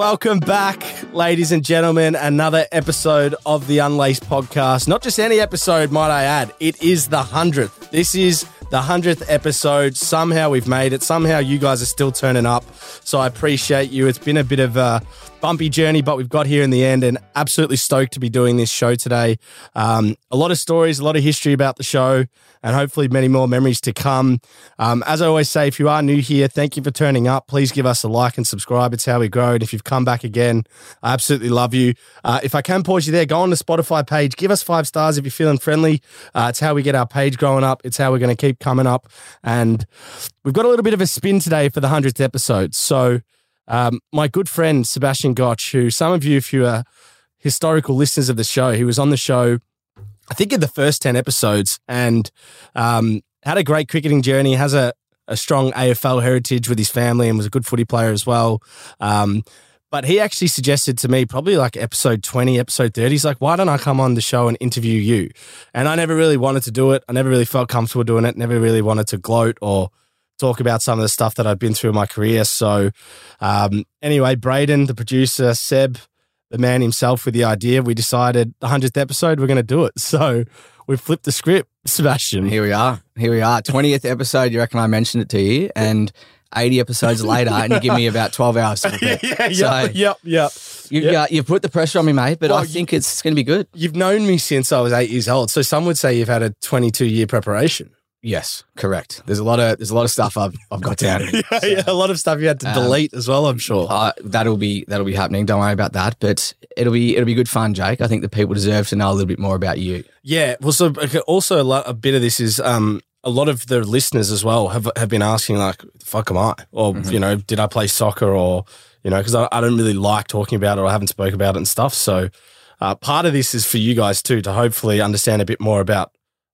Welcome back, ladies and gentlemen. Another episode of the Unlaced podcast. Not just any episode, might I add. It is the 100th. This is the 100th episode. Somehow we've made it. Somehow you guys are still turning up. So I appreciate you. It's been a bit of a bumpy journey, but we've got here in the end and absolutely stoked to be doing this show today. Um, a lot of stories, a lot of history about the show, and hopefully many more memories to come. Um, as I always say, if you are new here, thank you for turning up. Please give us a like and subscribe. It's how we grow. And if you've come back again, I absolutely love you. Uh, if I can pause you there, go on the Spotify page, give us five stars if you're feeling friendly. Uh, it's how we get our page growing up. It's how we're going to keep coming up. And we've got a little bit of a spin today for the 100th episode. So, um, my good friend Sebastian Gotch, who some of you, if you are historical listeners of the show, he was on the show, I think in the first 10 episodes and um, had a great cricketing journey, has a, a strong AFL heritage with his family and was a good footy player as well. Um, but he actually suggested to me, probably like episode 20, episode 30, he's like, why don't I come on the show and interview you? And I never really wanted to do it. I never really felt comfortable doing it, never really wanted to gloat or talk about some of the stuff that I've been through in my career. So, um, anyway, Braden, the producer, Seb, the man himself with the idea, we decided the 100th episode, we're going to do it. So, we flipped the script, Sebastian. Here we are. Here we are. 20th episode, you reckon I mentioned it to you? And 80 episodes later, and you give me about 12 hours to prepare. yeah, So yep, yep, yep. You've, Yep. uh, you've put the pressure on me, mate, but Well, I think it's going to be good. You've known me since I was eight years old. So, some would say you've had a 22 year preparation. Yes, correct. There's a lot of there's a lot of stuff I've I've got down. yeah, yeah, a lot of stuff you had to Um, delete as well, I'm sure. Uh, that'll be that'll be happening. Don't worry about that. But it'll be it'll be good fun, Jake. I think the people deserve to know a little bit more about you. Yeah. Well, so also a, lot, a bit of this is um, a lot of the listeners as well have have been asking like, "The "Fuck am I?" Or Mm-hmm. you know, did I play soccer? Or you know, because I, I don't really like talking about it or I haven't spoke about it and stuff. So uh, part of this is for you guys too to hopefully understand a bit more about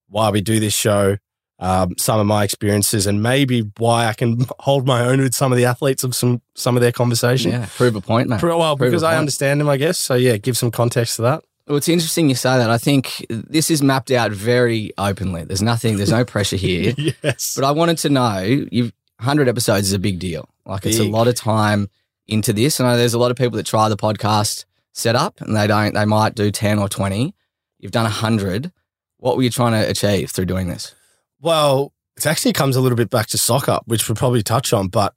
why we do this show. Um, some of my experiences and maybe why I can hold my own with some of the athletes of some some of their conversation. Yeah, prove a point, mate. Well, Prove because I understand them, I guess. So yeah, give some context to that. Well, it's interesting you say that. I think this is mapped out very openly. There's nothing. There's no pressure here. yes. But I wanted to know, you've 100 episodes is a big deal. Like it's a lot of time into this. I know there's a lot of people that try the podcast setup and they don't, they might do 10 or 20. You've done 100. What were you trying to achieve through doing this? Well, it actually comes a little bit back to soccer, which we'll probably touch on, but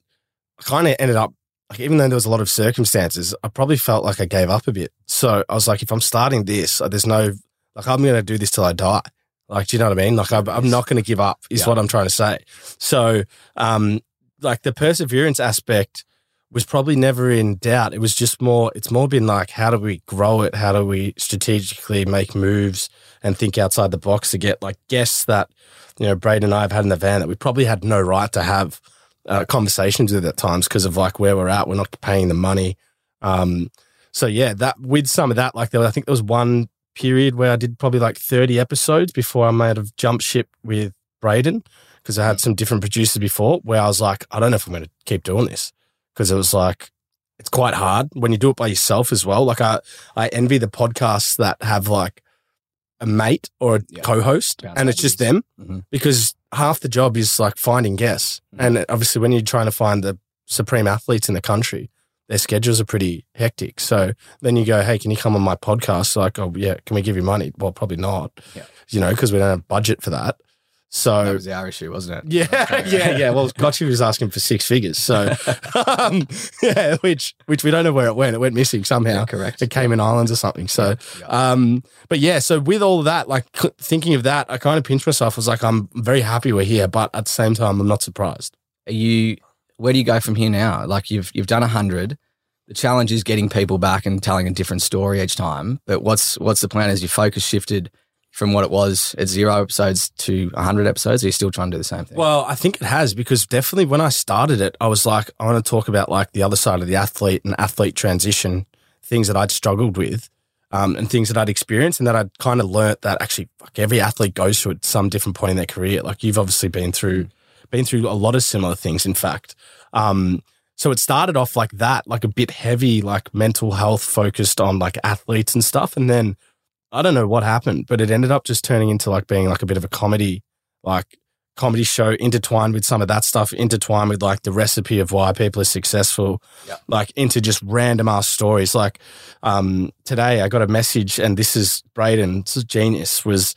I kind of ended up, like, even though there was a lot of circumstances, I probably felt like I gave up a bit. So I was like, if I'm starting this, uh, there's no, like, I'm going to do this till I die. Like, do you know what I mean? Like, I'm, I'm not going to give up, is Yeah. what I'm trying to say. So, um, like, the perseverance aspect was probably never in doubt. It was just more, it's more been like, how do we grow it? How do we strategically make moves and think outside the box to get like guests that, you know, Braden and I have had in the van that we probably had no right to have uh, conversations with at times because of like where we're at. We're not paying the money. Um, so yeah, that with some of that, like there, I think there was one period where I did probably like 30 episodes before I might have jumped ship with Braden because I had some different producers before where I was like, I don't know if I'm going to keep doing this because it was like, it's quite hard when you do it by yourself as well. Like I, I envy the podcasts that have like a mate or a Yeah. co-host Bounce and it's just them Mhm. because half the job is like finding guests. Mhm. And obviously when you're trying to find the supreme athletes in the country, their schedules are pretty hectic. So then you go, hey, can you come on my podcast? Like, oh yeah, can we give you money? Well, probably not. Yeah. You know, because we don't have budget for that. So That was our issue, wasn't it? yeah, yeah, yeah. Well, Gotcha was asking for six figures, so um, yeah, which which we don't know where it went. It went missing somehow. Yeah, correct. The Cayman Islands or something. So, Yeah. um, but yeah. So with all of that, like thinking of that, I kind of pinched myself. I was like, I'm very happy we're here, but at the same time, I'm not surprised. Are you where do you go from here now? Like you've you've done a 100. The challenge is getting people back and telling a different story each time. But what's what's the plan? As your focus shifted from what it was at zero episodes to 100 episodes? Are you still trying to do the same thing? Well, I think it has because definitely when I started it, I was like, I want to talk about like the other side of the athlete and athlete transition, things that I'd struggled with. um, and things that I'd experienced, and that I'd kind of learnt that actually, fuck, every athlete goes through at some different point in their career. Like you've obviously been through, been through a lot of similar things. In fact, um, so it started off like that, like a bit heavy, like mental health focused on like athletes and stuff, and then I don't know what happened, but it ended up just turning into like being like a bit of a comedy, like comedy show intertwined with some of that stuff, intertwined with like the recipe of why people are successful, Yep. like into just random ass stories. Like um, today, I got a message, and this is Braden, this is genius, was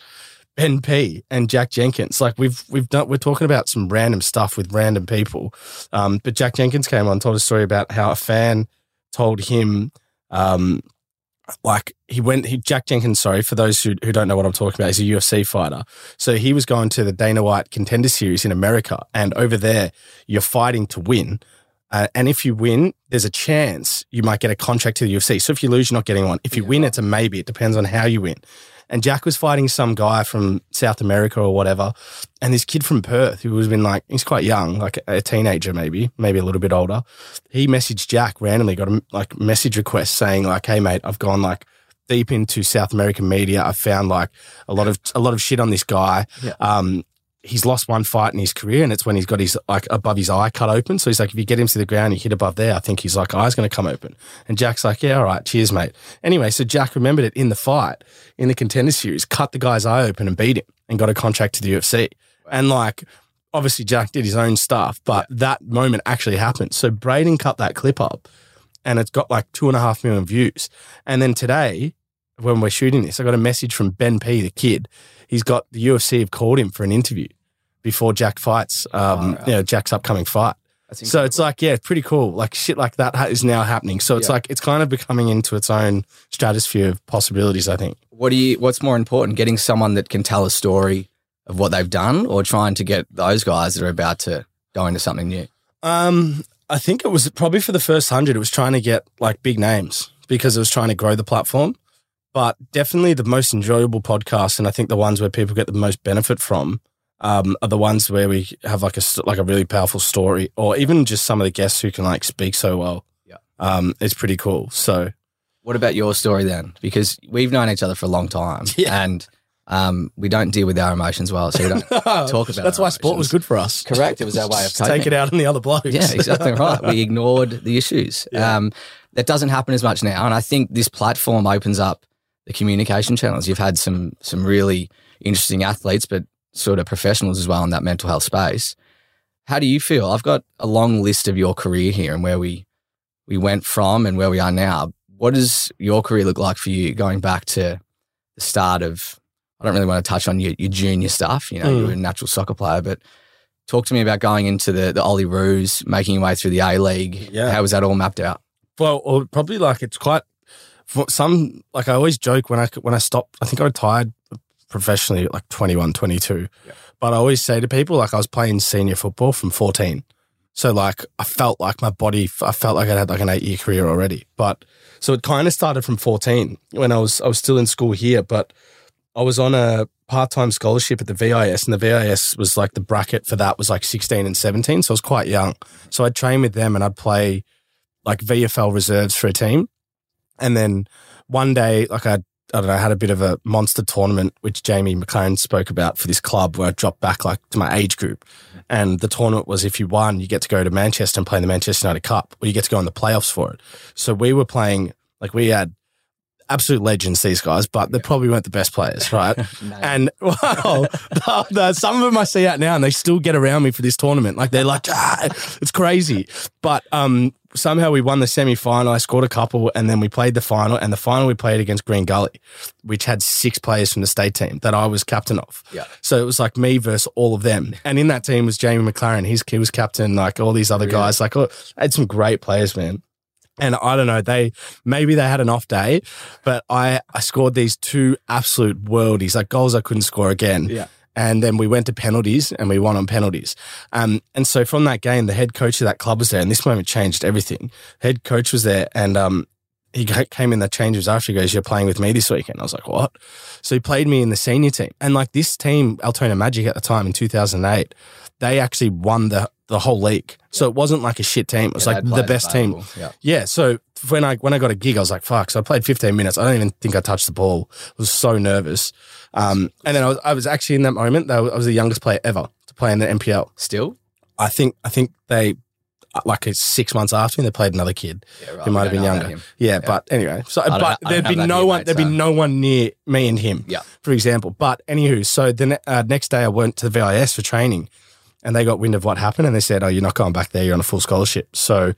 Ben P and Jack Jenkins. Like we've we've done, we're talking about some random stuff with random people, um, but Jack Jenkins came on, told a story about how a fan told him. Um, like he went he Jack Jenkins sorry for those who, who don't know what I'm talking about he's a UFC fighter. So he was going to the Dana White contender series in America and over there you're fighting to win. Uh, and if you win there's a chance you might get a contract to the UFC so if you lose you're not getting one. If you win it's a maybe. It depends on how you win and Jack was fighting some guy from South America or whatever and this kid from Perth who was been like he's quite young like a teenager maybe maybe a little bit older he messaged Jack randomly, got a like message request saying like, "Hey mate, I've gone like deep into South American media. I've found like a lot of a lot of shit on this guy. Yeah. Um, he's lost one fight in his career, and it's when he's got his like above his eye cut open. So he's like, if you get him to the ground, and you hit above there. I think his like eye's going to come open. And Jack's like, yeah, all right, cheers, mate. Anyway, so Jack remembered it in the fight in the contender series, cut the guy's eye open and beat him, and got a contract to the UFC. And like obviously Jack did his own stuff, but that moment actually happened. So Braden cut that clip up and it's got like two and a half million views. And then today, when we're shooting this, I got a message from Ben P, the kid. He's got the UFC have called him for an interview before Jack fights, um, Alright. you know, Jack's upcoming fight. So it's like, yeah, pretty cool. Like shit like that is now happening. So it's Yeah. like, it's kind of becoming into its own stratosphere of possibilities, I think. What do you? What's more important, getting someone that can tell a story of what they've done, or trying to get those guys that are about to go into something new? Um, I think it was probably for the first hundred. It was trying to get like big names because it was trying to grow the platform. But definitely the most enjoyable podcasts, and I think the ones where people get the most benefit from, um, are the ones where we have like a like a really powerful story, or even just some of the guests who can like speak so well. Yeah. um, it's pretty cool. So What about your story then? Because we've known each other for a long time, Yeah. and um, we don't deal with our emotions well, so we don't talk about. That's why sport was good for us. Correct. It was our way of take it out on the other blokes. Yeah, exactly right. We ignored the issues. Yeah. Um, that doesn't happen as much now, and I think this platform opens up the communication channels. You've had some some really interesting athletes, but sort of professionals as well in that mental health space. How do you feel? I've got a long list of your career here and where we we went from and where we are now. What does your career look like for you going back to the start of? I don't really want to touch on your, your junior stuff. You know, you Mm. were a natural soccer player, but talk to me about going into the the Olyroos, making your way through the A League. Yeah. How was that all mapped out? Well, probably like it's quite for some like I always joke when I when I stopped. I think I retired professionally at like 21, 22. Yeah. But I always say to people like I was playing senior football from 14. So like I felt like my body I felt like I had like an 8-year career already. But so it kind of started from 14 when I was I was still in school here, but I was on a part-time scholarship at the VIS and the VIS was like the bracket for that was like 16 and 17, so I was quite young. So I'd train with them and I'd play like VFL reserves for a team. And then one day, like I, I don't know, I had a bit of a monster tournament, which Jamie Maclaren spoke about for this club where I dropped back like to my age group. And the tournament was if you won, you get to go to Manchester and play in the Manchester United Cup, or you get to go in the playoffs for it. So we were playing, like we had absolute legends, these guys, but they probably weren't the best players, right? And well, the, the, some of them I see out now, and they still get around me for this tournament. Like they're like, ah, it's crazy. But um, somehow we won the semi final. I scored a couple, and then we played the final. And the final we played against Green Gully, which had six players from the state team that I was captain of. Yeah. So it was like me versus all of them. And in that team was Jamie Maclaren. He's, he was captain. Like all these other guys. Like oh, I had some great players, man. And I don't know, they maybe they had an off day, but I I scored these two absolute worldies, like goals I couldn't score again. Yeah. And then we went to penalties and we won on penalties. Um, and so from that game, the head coach of that club was there, and this moment changed everything. Head coach was there, and um, he came in the changes after. He goes, "You're playing with me this weekend." I was like, "What?" So he played me in the senior team, and like this team, Altona Magic at the time in 2008, they actually won the the whole league. So it wasn't like a shit team. It was Yeah, like the best team. Yeah. Yeah. So when I when I got a gig, I was like, fuck. So I played 15 minutes. I don't even think I touched the ball. I was so nervous. Um, and then I was, I was actually in that moment. I was the youngest player ever to play in the NPL. Still, I think I think they like six months after me, they played another kid yeah, right. who might have been don't know about younger. him. Yeah, but anyway, so but there'd be no one. mate, there'd be no one near me and him. Yeah. for example. But anywho, so the uh, next day I went to the VIS for training, and they got wind of what happened, and they said, "Oh, you're not going back there. You're on a full scholarship." So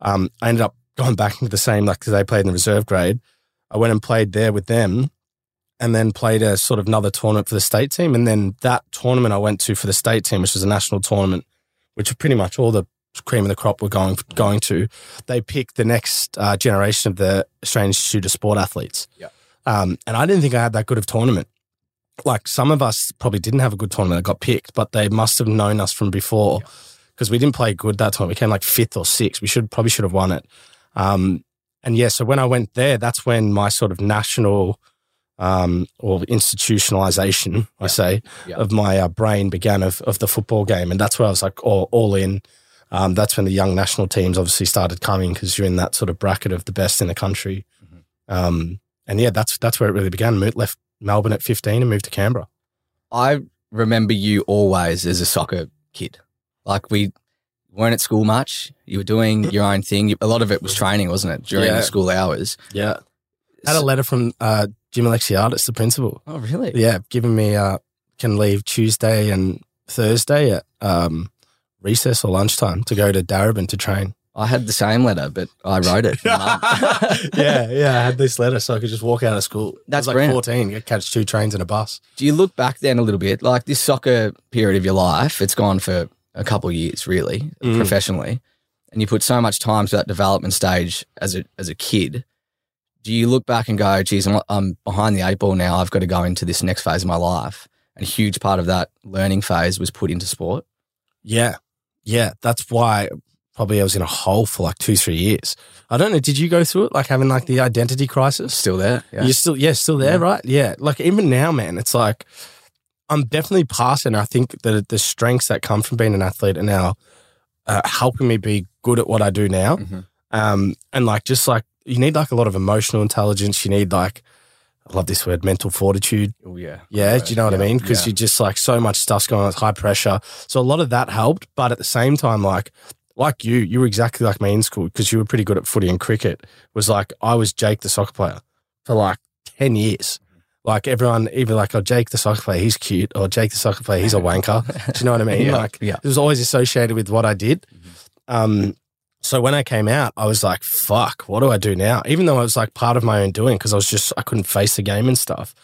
um, I ended up going back into the same like they played in the reserve grade. I went and played there with them, and then played a sort of another tournament for the state team, and then that tournament I went to for the state team, which was a national tournament, which pretty much all the cream of the crop were going going to. They picked the next uh, generation of the Australian Institute of Sport athletes. Yeah. Um, and I didn't think I had that good of tournament. Like some of us probably didn't have a good tournament that got picked, but they must have known us from before because we didn't play good that time. We came like fifth or sixth. We should probably should have won it. Um, and yeah, so when I went there, that's when my sort of national um, or institutionalization, I say, Yeah. of my uh, brain began of, of the football game. And that's where I was like all, all in. Um, that's when the young national teams obviously started coming because you're in that sort of bracket of the best in the country. Um, and yeah, that's that's where it really began. Mo- left Melbourne at 15 and moved to Canberra. I remember you always as a soccer kid. Like we weren't at school much. You were doing your own thing. A lot of it was training, wasn't it? During Yeah. the school hours. Yeah. Had a letter from uh, Jim Alexiadis, the principal. Oh, really? Yeah, giving me uh, can leave Tuesday and Thursday at um, recess or lunchtime to go to Darebin to train. I had the same letter, but I wrote it. Yeah, yeah. I had this letter so I could just walk out of school. That's I was like brilliant. 14, you catch two trains and a bus. Do you look back then a little bit, like this soccer period of your life? It's gone for a couple of years, really, Mm. professionally, and you put so much time to that development stage as a as a kid. Do you look back and go, "Geez, I'm, I'm behind the eight ball now. I've got to go into this next phase of my life." And a huge part of that learning phase was put into sport. Yeah, yeah. That's why probably I was in a hole for like two, three years. I don't know. Did you go through it? Like having like the identity crisis? Still there, yeah. You're still, yeah, still there, Yeah. right? Yeah. Like even now, man, it's like I'm definitely past it. And I think that the strengths that come from being an athlete are now uh, helping me be good at what I do now. Mhm. Um, and like, just like you need like a lot of emotional intelligence. You need like, I love this word, mental fortitude. Oh yeah, Yeah, do you know what I mean? Because yeah. you just like so much stuff's going on, it's high pressure. So a lot of that helped, but at the same time, like like you, you were exactly like me in school because you were pretty good at footy and cricket. Was like I was Jake the soccer player for like ten years. Like everyone, even like, oh, Jake the soccer player, he's cute, or Jake the soccer player, he's a wanker. Do you know what I mean? Yeah, Like yeah. it was always associated with what I did. Um, so when I came out, I was like, fuck, what do I do now? Even though it was like part of my own doing because I was just, I couldn't face the game and stuff.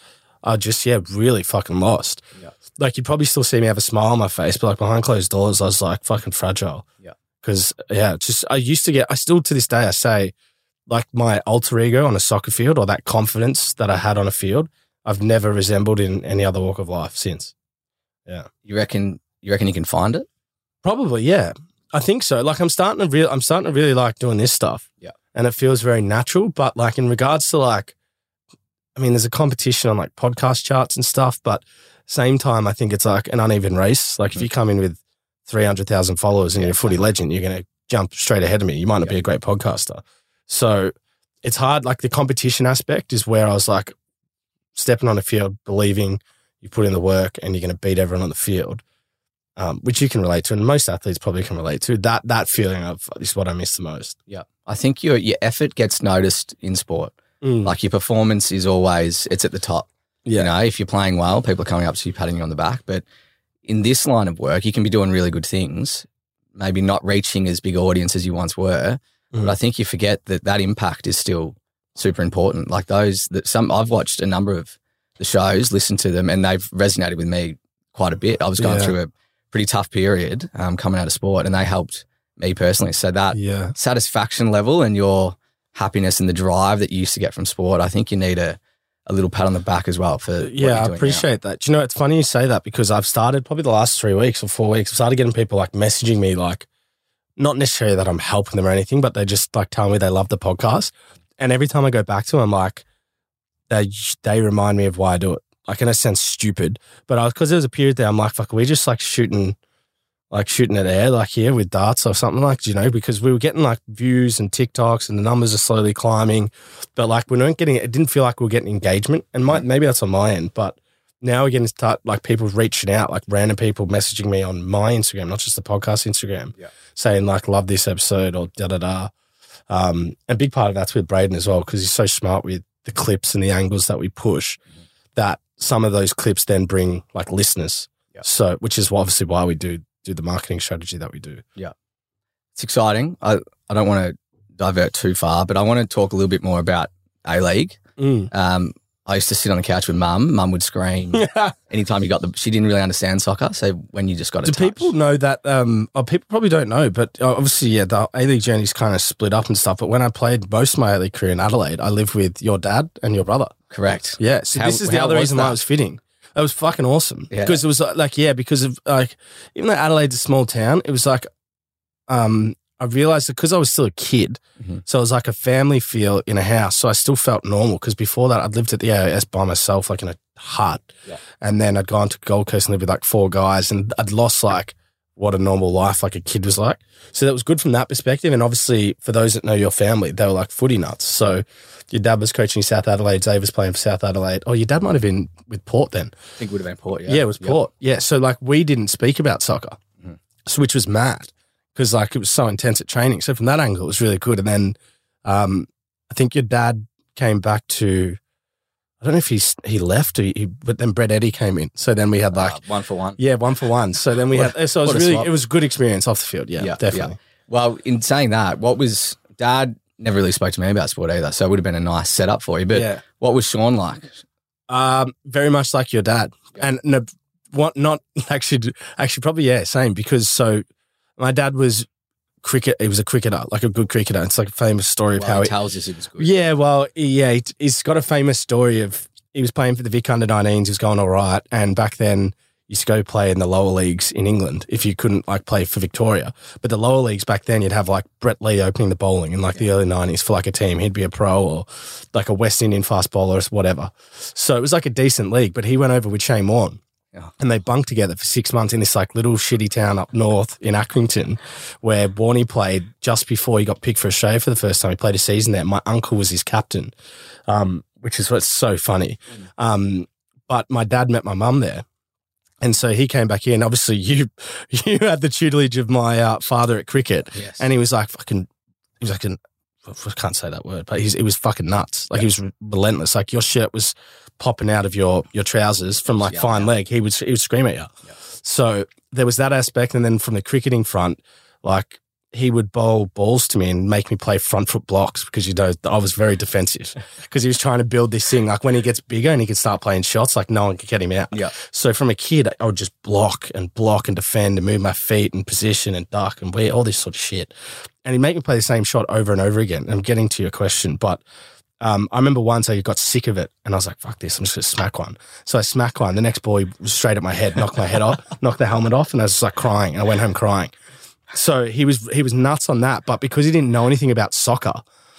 I just, yeah, really fucking lost. Yeah. Like you'd probably still see me have a smile on my face, but like behind closed doors, I was like fucking fragile. Yeah. Cause yeah, just, I used to get, I still to this day, I say, like my alter ego on a soccer field or that confidence that I had on a field, I've never resembled in any other walk of life since. Yeah. You reckon? You reckon you can find it? Probably, yeah. I think so. Like I'm starting to real I'm starting to really like doing this stuff. Yeah. And it feels very natural. But like in regards to like I mean, there's a competition on like podcast charts and stuff, but same time I think it's like an uneven race. Like if mm-hmm. you come in with three hundred thousand followers and you're a footy legend, you're gonna jump straight ahead of me. You might not be a great podcaster. So it's hard, like the competition aspect is where I was like stepping on a field, believing you put in the work and you're gonna beat everyone on the field um, which you can relate to, and most athletes probably can relate to. That that feeling of is what I miss the most. Yeah, I think your your effort gets noticed in sport. Like, Like your performance is always it's at the top. yeah, You know, if you're playing well, people are coming up to you, patting you on the back. But in this line of work, you can be doing really good things, maybe not reaching as big audience as you once were. Mm. But I think you forget that that impact is still super important. Like those that some I've watched a number of the shows, listened to them, and they've resonated with me quite a bit. I was going Yeah. through a pretty tough period um, coming out of sport, and they helped me personally. So that yeah, satisfaction level and your happiness and the drive that you used to get from sport, I think you need a, a little pat on the back as well for yeah. I doing now. appreciate that. Do you know, it's funny you say that because I've started probably the last three weeks or four weeks. I've started getting people like messaging me, like not necessarily that I'm helping them or anything, but they just like tell me they love the podcast. And every time I go back to them, I'm like they they remind me of why I do it. Like in a sense, stupid, but I was, because there was a period there, I'm like, fuck, we're just like shooting like shooting at air, like here with darts or something like, you know, because we were getting like views and TikToks and the numbers are slowly climbing. But like we weren't getting, it didn't feel like we were getting engagement. And might, maybe that's on my end, but now we're getting to start like people reaching out, like random people messaging me on my Instagram, not just the podcast Instagram, Yeah. saying like, love this episode or da da da. Um, and a big part of that's with Braden as well, because he's so smart with the clips and the angles that we push that some of those clips then bring like listeners. Yeah. So, which is obviously why we do do the marketing strategy that we do. Yeah. It's exciting. I, I don't want to divert too far, but I want to talk a little bit more about A League. Um, I used to sit on the couch with mum. Mum would scream anytime you got the. She didn't really understand soccer, so when you just got Do touch, people know that? Um, oh, people probably don't know, but uh, obviously, yeah, the A League journey's kind of split up and stuff. But when I played most of my A League career in Adelaide, I lived with your dad and your brother. correct? Yeah, so How- this is the other reason why that? I was fitting. It was fucking awesome Yeah. because it was uh, like yeah, because of like even though Adelaide's a small town, it was like um I realized that because I was still a kid, Mhm. so it was like a family feel in a house. So I still felt normal because before that I'd lived at the AIS by myself, like in a hut, Yeah. and then I'd gone to Gold Coast and lived with like four guys, and I'd lost like what a normal life like a kid was like. So that was good from that perspective. And obviously, for those that know your family, they were like footy nuts. So your dad was coaching South Adelaide, Dave was playing for South Adelaide. Oh, your dad might have been with Port then. I think it would have been Port. Yeah, Yeah, it was Yep. Port. Yeah. So like we didn't speak about soccer, Mhm. so, which was mad because like it was so intense at training. So from that angle, it was really good. And then um, I think your dad came back to. I don't know if he's he left, or he, but then Brett Eddie came in. So then we had like Uh, one for one. yeah, one for one. So then we What- had so it was really swap. it was a good experience off the field. Yeah, Yeah, definitely. Well, in saying that, what was Dad never really spoke to me about sport either, so it would have been a nice setup for you. But yeah. what was Sean like? Um, very much like your dad, and no, what not actually, actually probably yeah, same because so my dad was cricket. He was a cricketer, like a good cricketer. It's like a famous story of how he tells us it was good. yeah, well, yeah, he- he's got a famous story of he was playing for the Vic under 19s. He was going all right, and back then. You used to go play in the lower leagues in England if you couldn't like play for Victoria. But the lower leagues back then, you'd have like Brett Lee opening the bowling in like the early nineties for like a team. He'd be a pro or like a West Indian fast bowler or whatever. So it was like a decent league. But he went over with Shane Warne, Yeah. and they bunked together for six months in this like little shitty town up north in Accrington, where Warney played just before he got picked for Australia for the first time. He played a season there. My uncle was his captain, um, which is what's so funny. Um, but my dad met my mum there. And so he came back in. Obviously, you you had the tutelage of my uh, father at cricket, Yes. and he was like fucking. He was like, an, I can't say that word, but he's, he was fucking nuts. Like he was relentless. Like your shirt was popping out of your your trousers from like Yeah, fine yeah. leg. He would he would scream at you. So there was that aspect, and then from the cricketing front, like he would bowl balls to me and make me play front foot blocks because you know I was very defensive because he was trying to build this thing. Like when he gets bigger and he can start playing shots, like no one can get him out. Yeah. So from a kid, I would just block and block and defend and move my feet and position and duck and wear all this sort of shit. And he'd make me play the same shot over and over again. I'm getting to your question, but um, I remember once I got sick of it and I was like, fuck this, I'm just going to smack one. So I smacked one. The next boy was straight at my head, knocked my head off, knocked the helmet off, and I was like crying. And I went home crying. So he was he was nuts on that, but because he didn't know anything about soccer,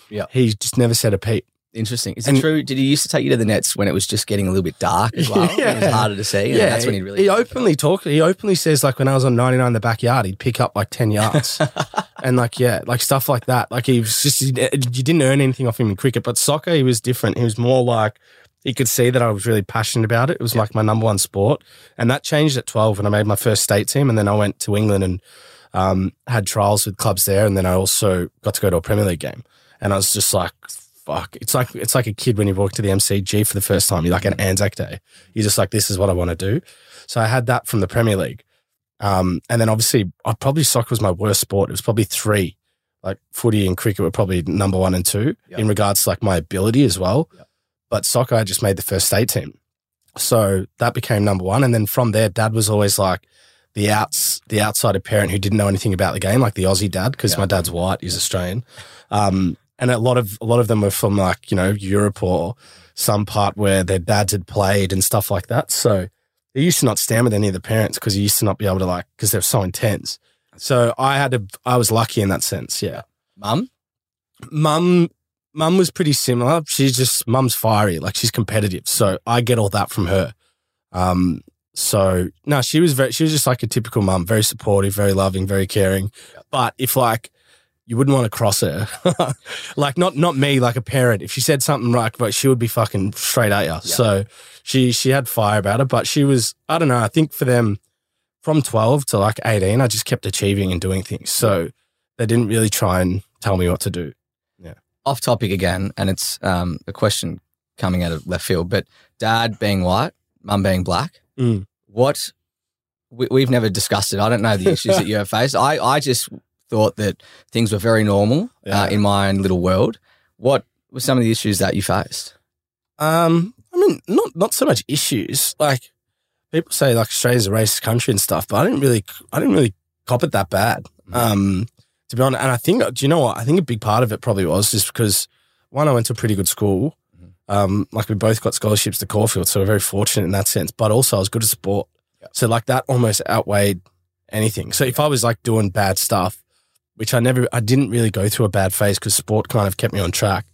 Yeah. he just never said a peep. Interesting. Is And- it true? Did he used to take you to the nets when it was just getting a little bit dark as well? It was Yeah. harder to see. Yeah, that's when he really. he openly talked. He openly says like when I was on ninety nine in the backyard, he'd pick up like ten yards, and like yeah, like stuff like that. Like he was just you didn't earn anything off him in cricket, but soccer he was different. He was more like he could see that I was really passionate about it. It was like my number one sport, and that changed at twelve when I made my first state team, and then I went to England and um, had trials with clubs there, and then I also got to go to a Premier League game, and I was just like. Fuck! It's like it's like a kid when you walk to the MCG for the first time. You're like an Anzac Day. You're just like, this is what I want to do. So I had that from the Premier League. Um, and then obviously, I probably soccer was my worst sport. It was probably three. Like footy and cricket were probably number one and two Yeah. in regards to like my ability as well. Yeah. But soccer, I just made the first state team. So that became number one. And then from there, dad was always like the outs, the outsider parent who didn't know anything about the game, like the Aussie dad, because Yeah. my dad's white, he's Australian. Um, and a lot of a lot of them were from like you know Europe or some part where their dads had played and stuff like that. So they used to not stand with any of the parents because he used to not be able to like because they're so intense. So I had to. I was lucky in that sense. Yeah, Mum? mum. Mum was pretty similar. She's just mum's fiery, like she's competitive. So I get all that from her. Um, So no, she was very, she was just like a typical mum, very supportive, very loving, very caring. But if like you wouldn't want to cross her, like not not me, like a parent. If she said something right, but she would be fucking straight at you. So she she had fire about her, but she was I don't know. I think for them from twelve to like eighteen, I just kept achieving and doing things. So they didn't really try and tell me what to do. Yeah. Off topic again, and it's um, a question coming out of left field, but dad being white, mum being black, Mm. what we, we've never discussed it. I don't know the issues that you have faced. I, I just thought that things were very normal Yeah. uh, in my own little world. What were some of the issues that you faced? Um, I mean, not not so much issues. Like people say, like Australia's a racist country and stuff, but I didn't really, I didn't really cop it that bad. Um, to be honest, and I think, do you know what? I think a big part of it probably was just because one, I went to a pretty good school. Um, like we both got scholarships to Caulfield, so we're very fortunate in that sense. But also, I was good at sport, so like that almost outweighed anything. So if I was like doing bad stuff, which I never, I didn't really go through a bad phase because sport kind of kept me on track.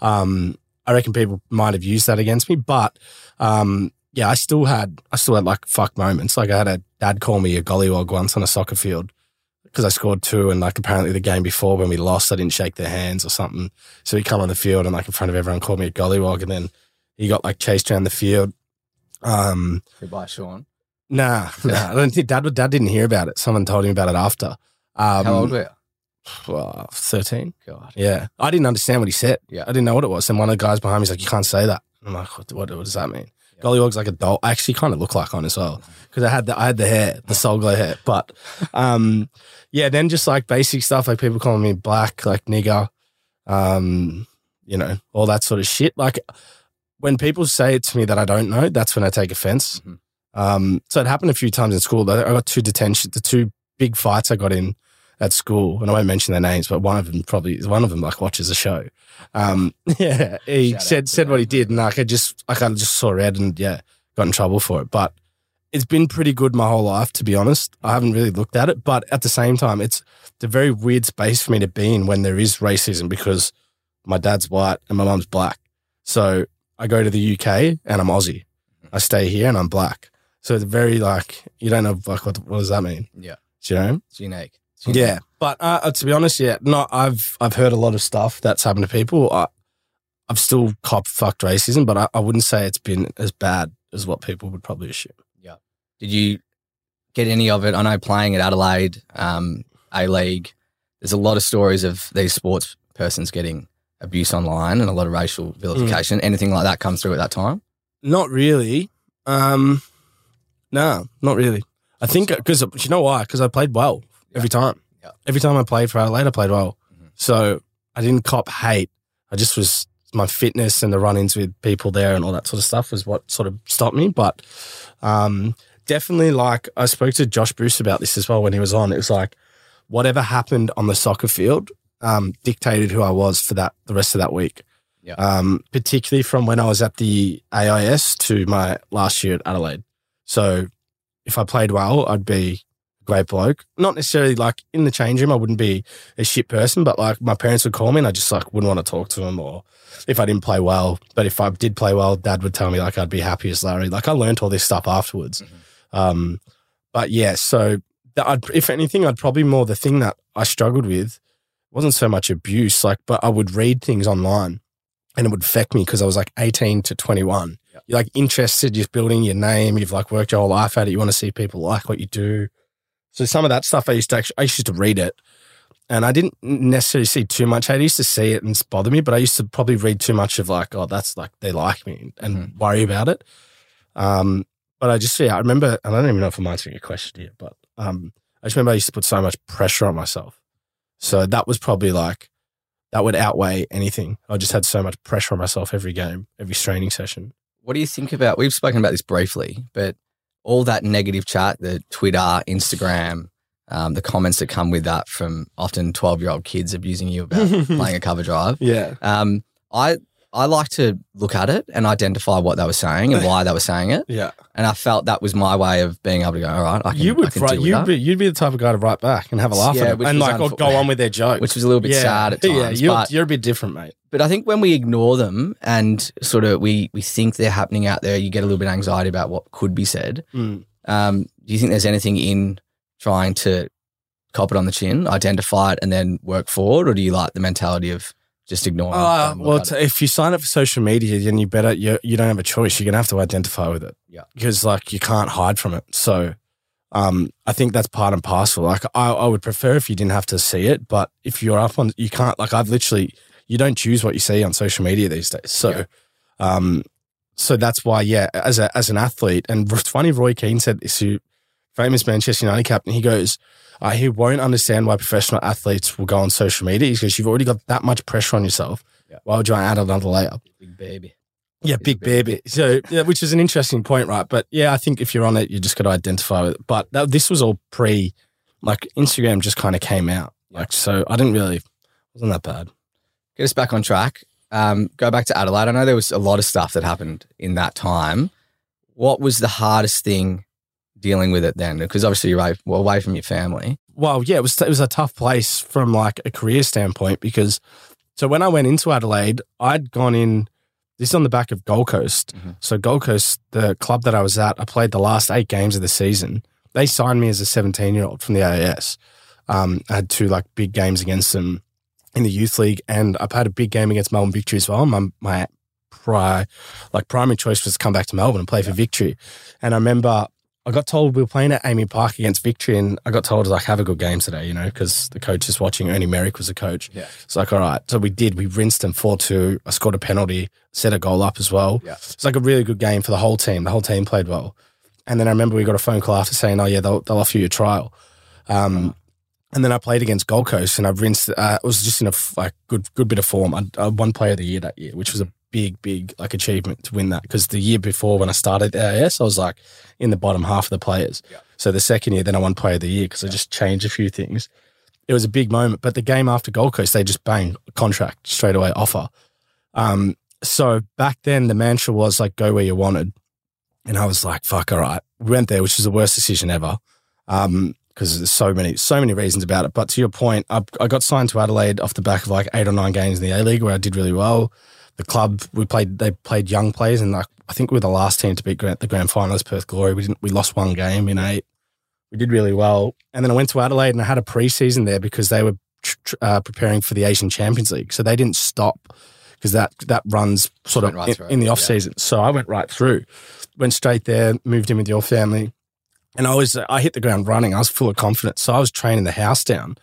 Um, I reckon people might have used that against me, but um, yeah, I still had, I still had like fuck moments. Like I had a dad call me a gollywog once on a soccer field because I scored two, and like apparently the game before when we lost, I didn't shake their hands or something. So he come on the field and like in front of everyone called me a gollywog, and then he got like chased around the field. Um, By Sean. nah, nah, I don't think dad. Dad didn't hear about it. Someone told him about it after. Um, How old were you? Well, thirteen. God. Yeah, I didn't understand what he said. Yeah. I didn't know what it was. And one of the guys behind me was like, "You can't say that." I'm like, "What? What, what does that mean?" Gollywog's like a doll. I actually kind of look like one as well because I had the I had the hair, the soul glow hair. But um, yeah, then just like basic stuff like people calling me black, like nigger, um, you know, all that sort of shit. Like when people say it to me that I don't know, that's when I take offense. Mhm. Um, so it happened a few times in school. I got two detention, the two big fights I got in at school, and I won't mention their names, but one of them probably one of them like watches the show. Um, yeah, he Shout said said what he did, and like I just I kind of just saw red and yeah, got in trouble for it. But it's been pretty good my whole life, to be honest. I haven't really looked at it, but at the same time, it's it's a very weird space for me to be in when there is racism because my dad's white and my mum's black. So I go to the UK and I'm Aussie. I stay here and I'm black. So it's very like you don't know like what what does that mean? Yeah. Do you know? It's unique. Unique. Yeah, but uh, uh, to be honest, yeah, no, I've I've heard a lot of stuff that's happened to people. I, I've still cop fucked racism, but I, I wouldn't say it's been as bad as what people would probably assume. Yeah. Did you get any of it? I know playing at Adelaide, um, A League, there's a lot of stories of these sports persons getting abuse online and a lot of racial vilification. Anything like that come through at that time? Not really. Um, no, not really. I think because you know why? Because I played well every time. Yeah. Every time I played for Adelaide, I played well. Mhm. So I didn't cop hate. I just was my fitness and the run-ins with people there and all that sort of stuff was what sort of stopped me. But um, definitely, like I spoke to Josh Bruce about this as well when he was on. It was like whatever happened on the soccer field um, dictated who I was for that the rest of that week. Yeah. Um, particularly from when I was at the AIS to my last year at Adelaide. So if I played well, I'd be great bloke. Not necessarily like in the change room, I wouldn't be a shit person, but like my parents would call me and I just like wouldn't want to talk to them or if I didn't play well. But if I did play well, dad would tell me like I'd be happy as Larry. Like I learned all this stuff afterwards. Um, but yeah, so that I'd, if anything, I'd probably more the thing that I struggled with wasn't so much abuse, like, but I would read things online and it would affect me because I was like 18 to 21. Yep. You're like interested, you're building your name, you've like worked your whole life at it, you want to see people like what you do. So some of that stuff I used to actually, I used to read it and I didn't necessarily see too much. I used to see it and bother me, but I used to probably read too much of like, oh, that's like, they like me and worry about it. Um, but I just, yeah, I remember, and I don't even know if I'm answering your question here, but um, I just remember I used to put so much pressure on myself. So that was probably like, that would outweigh anything. I just had so much pressure on myself every game, every training session. What do you think about? We've spoken about this briefly, but all that negative chat, the Twitter, Instagram, um, the comments that come with that from often twelve-year-old kids abusing you about playing a cover drive. Yeah. Um, I I like to look at it and identify what they were saying and why they were saying it, Yeah. and I felt that was my way of being able to go. All right, I can, you I would can write, deal with you'd that," be, you'd be the type of guy to write back and have a laugh Yeah, at it which and was like or unfo- go on with their jokes. which was a little bit sad at yeah, you're, but you're a bit different, mate. But I think when we ignore them and sort of we we think they're happening out there, you get a little bit of anxiety about what could be said. Mm. Um, do you think there's anything in trying to cop it on the chin, identify it, and then work forward, or do you like the mentality of just ignore Uh, it well, t- if you sign up for social media, then you better you you don't have a choice. You're gonna have to identify with it. Yeah. because like you can't hide from it. So, um, I think that's part and parcel. Like I, I would prefer if you didn't have to see it, but if you're up on, you can't. Like I've literally, you don't choose what you see on social media these days. So, Yeah. um, so that's why, yeah, as a as an athlete, and it's funny, Roy Keane said this. Who, famous Manchester United captain, he goes. Uh, he won't understand why professional athletes will go on social media because you've already got that much pressure on yourself. Yeah. Why would you add another layer? Big baby. Yeah, big big baby. So, yeah, which is an interesting point, right? But yeah, I think if you're on it, you just got to identify with it. But that, this was all pre, like Instagram just kind of came out. Like, so I didn't really, wasn't that bad. Get us back on track. Um, go back to Adelaide. I know there was a lot of stuff that happened in that time. What was the hardest thing dealing with it then? Because obviously you're away, well, away from your family. Well, yeah, it was it was a tough place from like a career standpoint because so when I went into Adelaide, I'd gone in. This is on the back of Gold Coast. Mhm. So Gold Coast, the club that I was at, I played the last eight games of the season. They signed me as a 17 year old from the AIS. Um, I had two like big games against them in the youth league, and I've had a big game against Melbourne Victory as well. My my pri like primary choice was to come back to Melbourne and play for Victory. And I remember I got told we were playing at AAMI Park against Victory, and I got told like have a good game today, you know, because the coach is watching. Ernie Merrick was the coach. Yeah. It's like all right, so we did. We rinsed them four two. I scored a penalty, set a goal up as well. Yeah. It's like a really good game for the whole team. The whole team played well. And then I remember we got a phone call after saying, "Oh yeah, they'll they'll offer you a trial." Um, and then I played against Gold Coast, and I rinsed. Uh, it was just in a like good good bit of form. I, I won Player of the Year that year, which was a big big like achievement to win that. Because the year before when I started the AIS, I was like in the bottom half of the players. Yeah. So the second year, then I won Player of the Year because I just changed a few things. It was a big moment. But the game after Gold Coast, they just banged contract straight away offer. Um, so back then the mantra was like go where you wanted, and I was like, fuck, all right. We went there, which was the worst decision ever. Um, because there's so many, so many reasons about it. But to your point, I, I got signed to Adelaide off the back of like eight or nine games in the A League where I did really well. The club we played, they played young players, and like I think we were the last team to beat the grand finals Perth Glory. We didn't, we lost one game in eight. We did really well, and then I went to Adelaide and I had a preseason there because they were uh, preparing for the Asian Champions League, so they didn't stop because that that runs sort of right in, through in the off yeah. season. So I went right through, went straight there, moved in with your family, and I was I hit the ground running. I was full of confidence, so I was training the house down,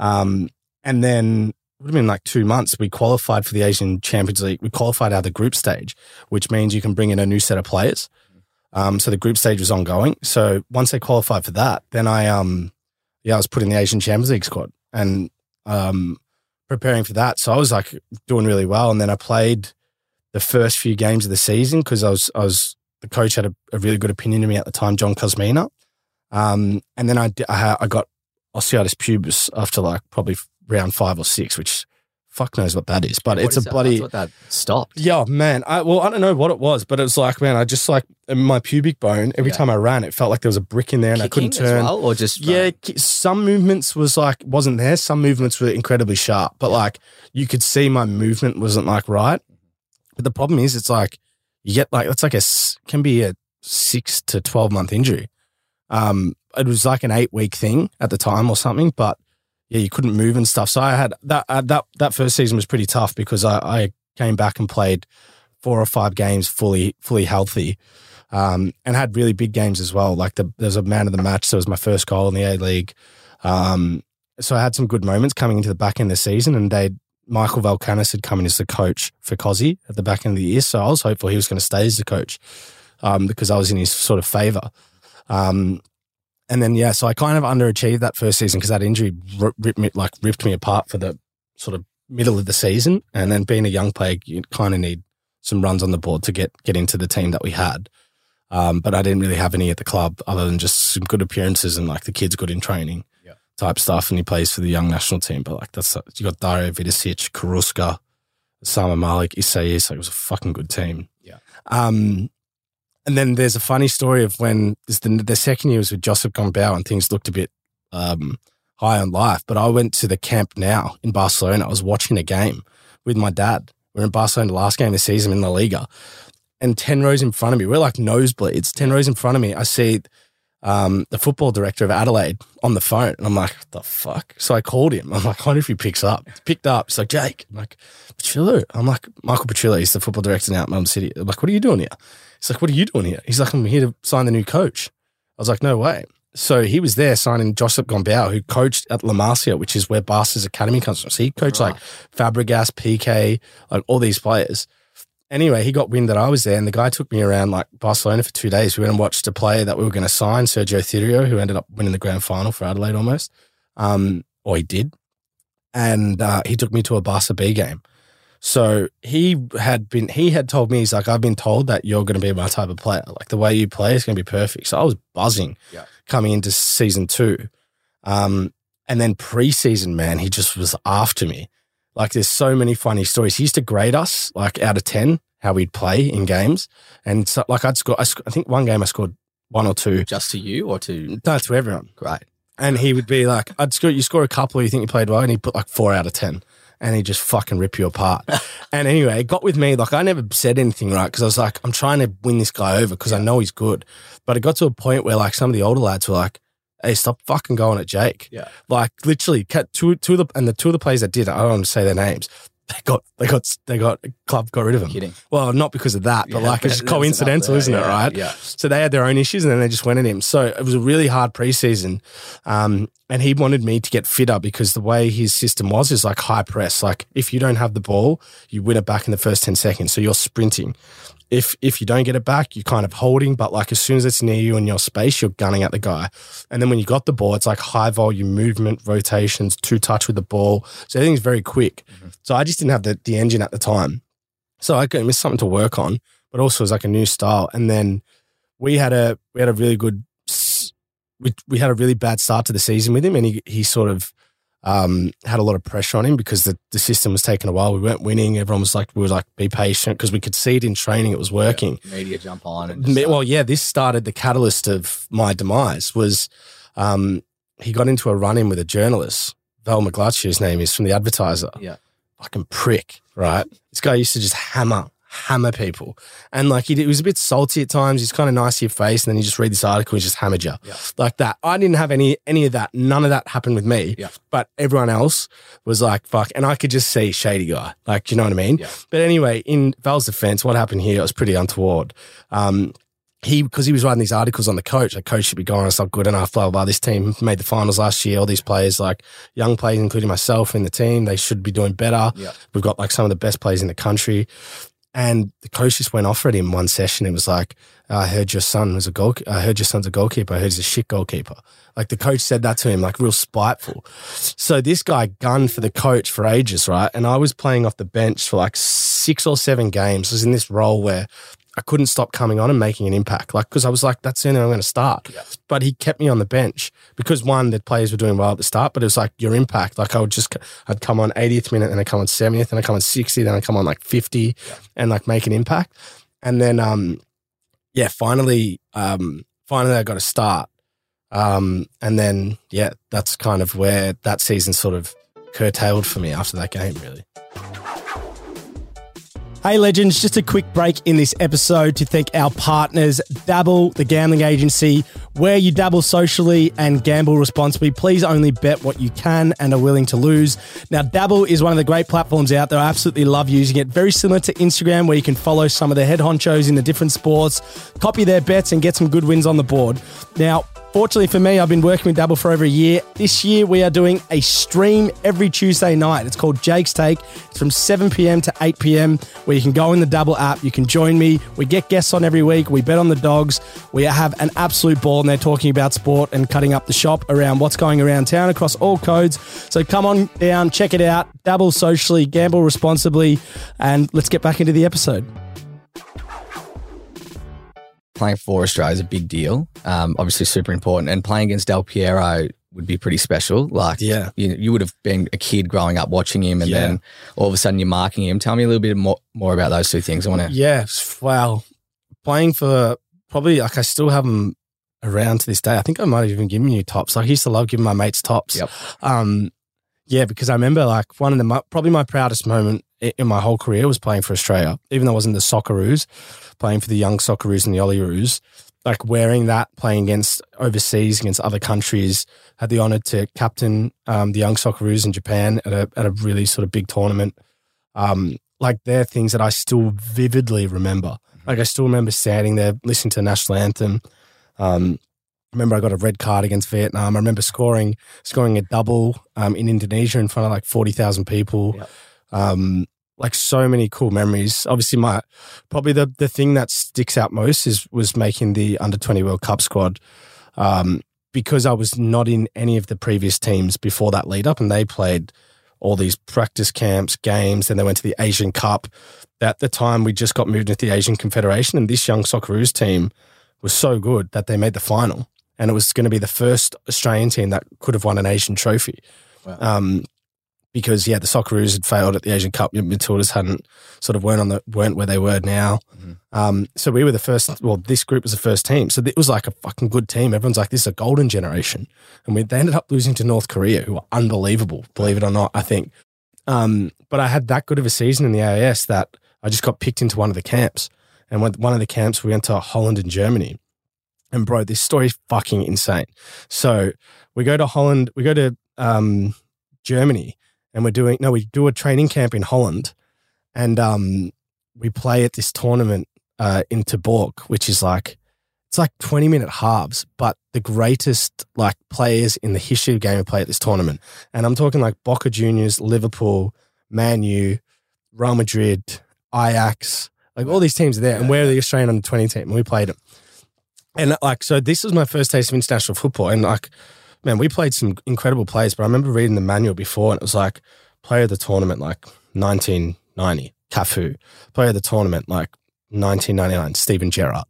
um, and then would have been like two months. We qualified for the Asian Champions League. We qualified out of the group stage, which means you can bring in a new set of players. Um, so the group stage was ongoing. So once they qualified for that, then I um yeah I was put in the Asian Champions League squad and um preparing for that. So I was like doing really well, and then I played the first few games of the season because I was I was the coach had a, a really good opinion of me at the time, John Kosmina. Um, and then I, I, I got osteitis pubis after like probably round five or six, which fuck knows what that is, but What it's is a that? bloody That's what that stopped. yeah, man. I well, I don't know what it was, but it was like, man, I just like in my pubic bone. Every Yeah. time I ran, it felt like there was a brick in there, and I couldn't Kicking turn. well, or just Yeah, ki- some movements was like wasn't there. Some movements were incredibly sharp, but like you could see my movement wasn't like right. But the problem is, it's like you get like that's like a can be a six to twelve month injury. Um, it was like an eight week thing at the time or something, but yeah, you couldn't move and stuff. So I had that uh, that that first season was pretty tough because I, I came back and played four or five games fully fully healthy, um, and had really big games as well. Like the, there was a man of the match. So it was my first goal in the A League. Um, so I had some good moments coming into the back end of the season, and they Michael Valkanis had come in as the coach for Cozzy at the back end of the year. So I was hopeful he was going to stay as the coach um, because I was in his sort of favour. Um, and then yeah, so I kind of underachieved that first season because that injury ripped me like ripped me apart for the sort of middle of the season. And then being a young player, you kind of need some runs on the board to get get into the team that we had. Um, but I didn't really have any at the club other than just some good appearances and like the kid's good in training Yeah. type stuff. And he plays for the young national team. But like that's you got Dario Vidosic, Carrusca, Sama Malik, Isaias. Like it was a fucking good team. Yeah. Um, and then there's a funny story of when the, the second year was with Josep Gombau and things looked a bit um, high on life. But I went to the camp now in Barcelona. I was watching a game with my dad. We are in Barcelona, last game of the season in La Liga. And 10 rows in front of me, we're like nosebleeds. 10 rows in front of me, I see um, the football director of Adelaide on the phone. And I'm like, what the fuck? So I called him. I'm like, I wonder if he picks up. He's picked up. He's like, Jake. I'm like, Petrillo. I'm like, Michael Petrillo. He's the football director now at Melbourne City. I'm like, what are you doing here? He's like, what are you doing here? He's like, I'm here to sign the new coach. I was like, no way. So he was there signing Josep Gombau, who coached at La Masia, which is where Barca's academy comes from. So he coached like Fabregas, Piqué, like all these players. Anyway, he got wind that I was there, and the guy took me around like Barcelona for two days. We went and watched a player that we were going to sign, Sergio Cirio, who ended up winning the grand final for Adelaide almost, um, or he did. And uh, he took me to a Barca B game. So he had been, he had told me, he's like, I've been told that you're going to be my type of player. Like the way you play is going to be perfect. So I was buzzing Yeah. coming into season two. Um, and then preseason, man, he just was after me. Like there's so many funny stories. He used to grade us like out of 10, how we'd play in games. And so like I'd score, I, sc- I think one game I scored one or two. Just to you or to No, to everyone. great? And he would be like, I'd score, you score a couple, you think you played well, and he'd put like four out of 10. And he'd just fucking rip you apart. and anyway, it got with me. Like, I never said anything, right? Because I was like, I'm trying to win this guy over because I know he's good. But it got to a point where, like, some of the older lads were like, hey, stop fucking going at Jake. Yeah. Like, literally, cut two, two of the, and the two of the players that did, I don't want to say their names, they got, they got, they got, club got rid of them. Kidding. Well, not because of that, but Yeah, like, it's coincidental, there, isn't it, right? Yeah. So they had their own issues and then they just went at him. So it was a really hard preseason. Um, and he wanted me to get fitter because the way his system was is like high press. Like if you don't have the ball, you win it back in the first 10 seconds. So you're sprinting. If if you don't get it back, you're kind of holding, but like as soon as it's near you in your space, you're gunning at the guy. And then when you got the ball, it's like high volume movement, rotations, two touch with the ball. So everything's very quick. Mm-hmm. So I just didn't have the, the engine at the time. So I got missed something to work on, but also it was like a new style. And then we had a we had a really good we we had a really bad start to the season with him, and he he sort of um, had a lot of pressure on him because the, the system was taking a while. We weren't winning. Everyone was like, we were like, be patient because we could see it in training. It was working. Media jump on and Me- just, Well, yeah, this started the catalyst of my demise was um, he got into a run in with a journalist, Val Migliaccio, his name is from the advertiser. Yeah. Fucking prick, right? This guy used to just hammer, hammer people. And like he, he was a bit salty at times. He's kind of nice to your face. And then you just read this article, he just hammered you Yeah. like that. I didn't have any, any of that. None of that happened with me. Yeah. But everyone else was like, fuck. And I could just see shady guy. Like, you know what I mean? Yeah. But anyway, in Val's defense, what happened here was pretty untoward. Um, he because he was writing these articles on the coach, like coach should be going, it's not good enough, blah, blah, blah. This team made the finals last year. All these players, like young players, including myself in the team, they should be doing better. Yeah. We've got like some of the best players in the country. And the coach just went off at him one session. It was like, I heard your son was a goal. I heard your son's a goalkeeper. I heard he's a shit goalkeeper. Like the coach said that to him, like real spiteful. So this guy gunned for the coach for ages, right? And I was playing off the bench for like six or seven games. I was in this role where I couldn't stop coming on and making an impact. Like, because I was like, that's the only way I'm going to start. But he kept me on the bench because one, the players were doing well at the start, but it was like your impact. Like I would just, I'd come on 80th minute, then I come on 70th, then I come on 60, then I come on like 50 and like make an impact. And then, um, yeah, finally, um, finally I got a start. Um, and then, yeah, that's kind of where that season sort of curtailed for me after that game, really. Hey, legends, just a quick break in this episode to thank our partners, Dabble, the gambling agency, where you dabble socially and gamble responsibly. Please only bet what you can and are willing to lose. Now, Dabble is one of the great platforms out there. I absolutely love using it. Very similar to Instagram, where you can follow some of the head honchos in the different sports, copy their bets, and get some good wins on the board. Now, Fortunately for me, I've been working with Dabble for over a year. This year, we are doing a stream every Tuesday night. It's called Jake's Take. It's from 7 p.m. to 8 p.m., where you can go in the Dabble app. You can join me. We get guests on every week. We bet on the dogs. We have an absolute ball, and they're talking about sport and cutting up the shop around what's going around town across all codes. So come on down, check it out. Dabble socially, gamble responsibly, and let's get back into the episode. Playing for Australia is a big deal. Um, obviously super important, and playing against Del Piero would be pretty special. Like, Yeah. you, you would have been a kid growing up watching him, and Yeah. then all of a sudden you're marking him. Tell me a little bit more, more about those two things. I want to. Yeah, wow. Playing for probably like I still have them around to this day. I think I might have even given you tops. Like I used to love giving my mates tops. Yep. Um, yeah, because I remember like one of the probably my proudest moment in my whole career was playing for Australia, even though I wasn't the Socceroos, playing for the young Socceroos and the Olyroos. Like wearing that, playing against overseas, against other countries, had the honor to captain um, the young Socceroos in Japan at a, at a really sort of big tournament. Um, like they're things that I still vividly remember. Like I still remember standing there listening to the national anthem. Um, I remember I got a red card against Vietnam. I remember scoring scoring a double um, in Indonesia in front of like forty thousand people. Yep. Um, like so many cool memories. Obviously, my probably the the thing that sticks out most is was making the under twenty World Cup squad. Um, because I was not in any of the previous teams before that lead up, and they played all these practice camps, games, then they went to the Asian Cup. At the time, we just got moved into the Asian Confederation, and this young Socceroos team was so good that they made the final, and it was going to be the first Australian team that could have won an Asian trophy. Wow. Um, because yeah, the Socceroos had failed at the Asian Cup. The Matildas hadn't sort of weren't on the weren't where they were now. Mhm. Um, so we were the first. Well, this group was the first team. So it was like a fucking good team. Everyone's like, this is a golden generation, and we they ended up losing to North Korea, who were unbelievable. Believe it or not, I think. Um, but I had that good of a season in the AIS that I just got picked into one of the camps, and one of the camps we went to Holland and Germany. And bro, this story is fucking insane. So we go to Holland, we go to um, Germany, and we're doing no, we do a training camp in Holland, and um, we play at this tournament uh, in Terborg, which is like it's like twenty minute halves, but the greatest like players in the history of game play at this tournament, and I'm talking like Boca Juniors, Liverpool, Man U, Real Madrid, Ajax, like all these teams are there, and we're the Australian under twenty team, and we played them. And like, so this was my first taste of international football. And like, man, we played some incredible players, but I remember reading the manual before and it was like player of the tournament, like 1990, Cafu, player of the tournament, like 1999, Steven Gerrard.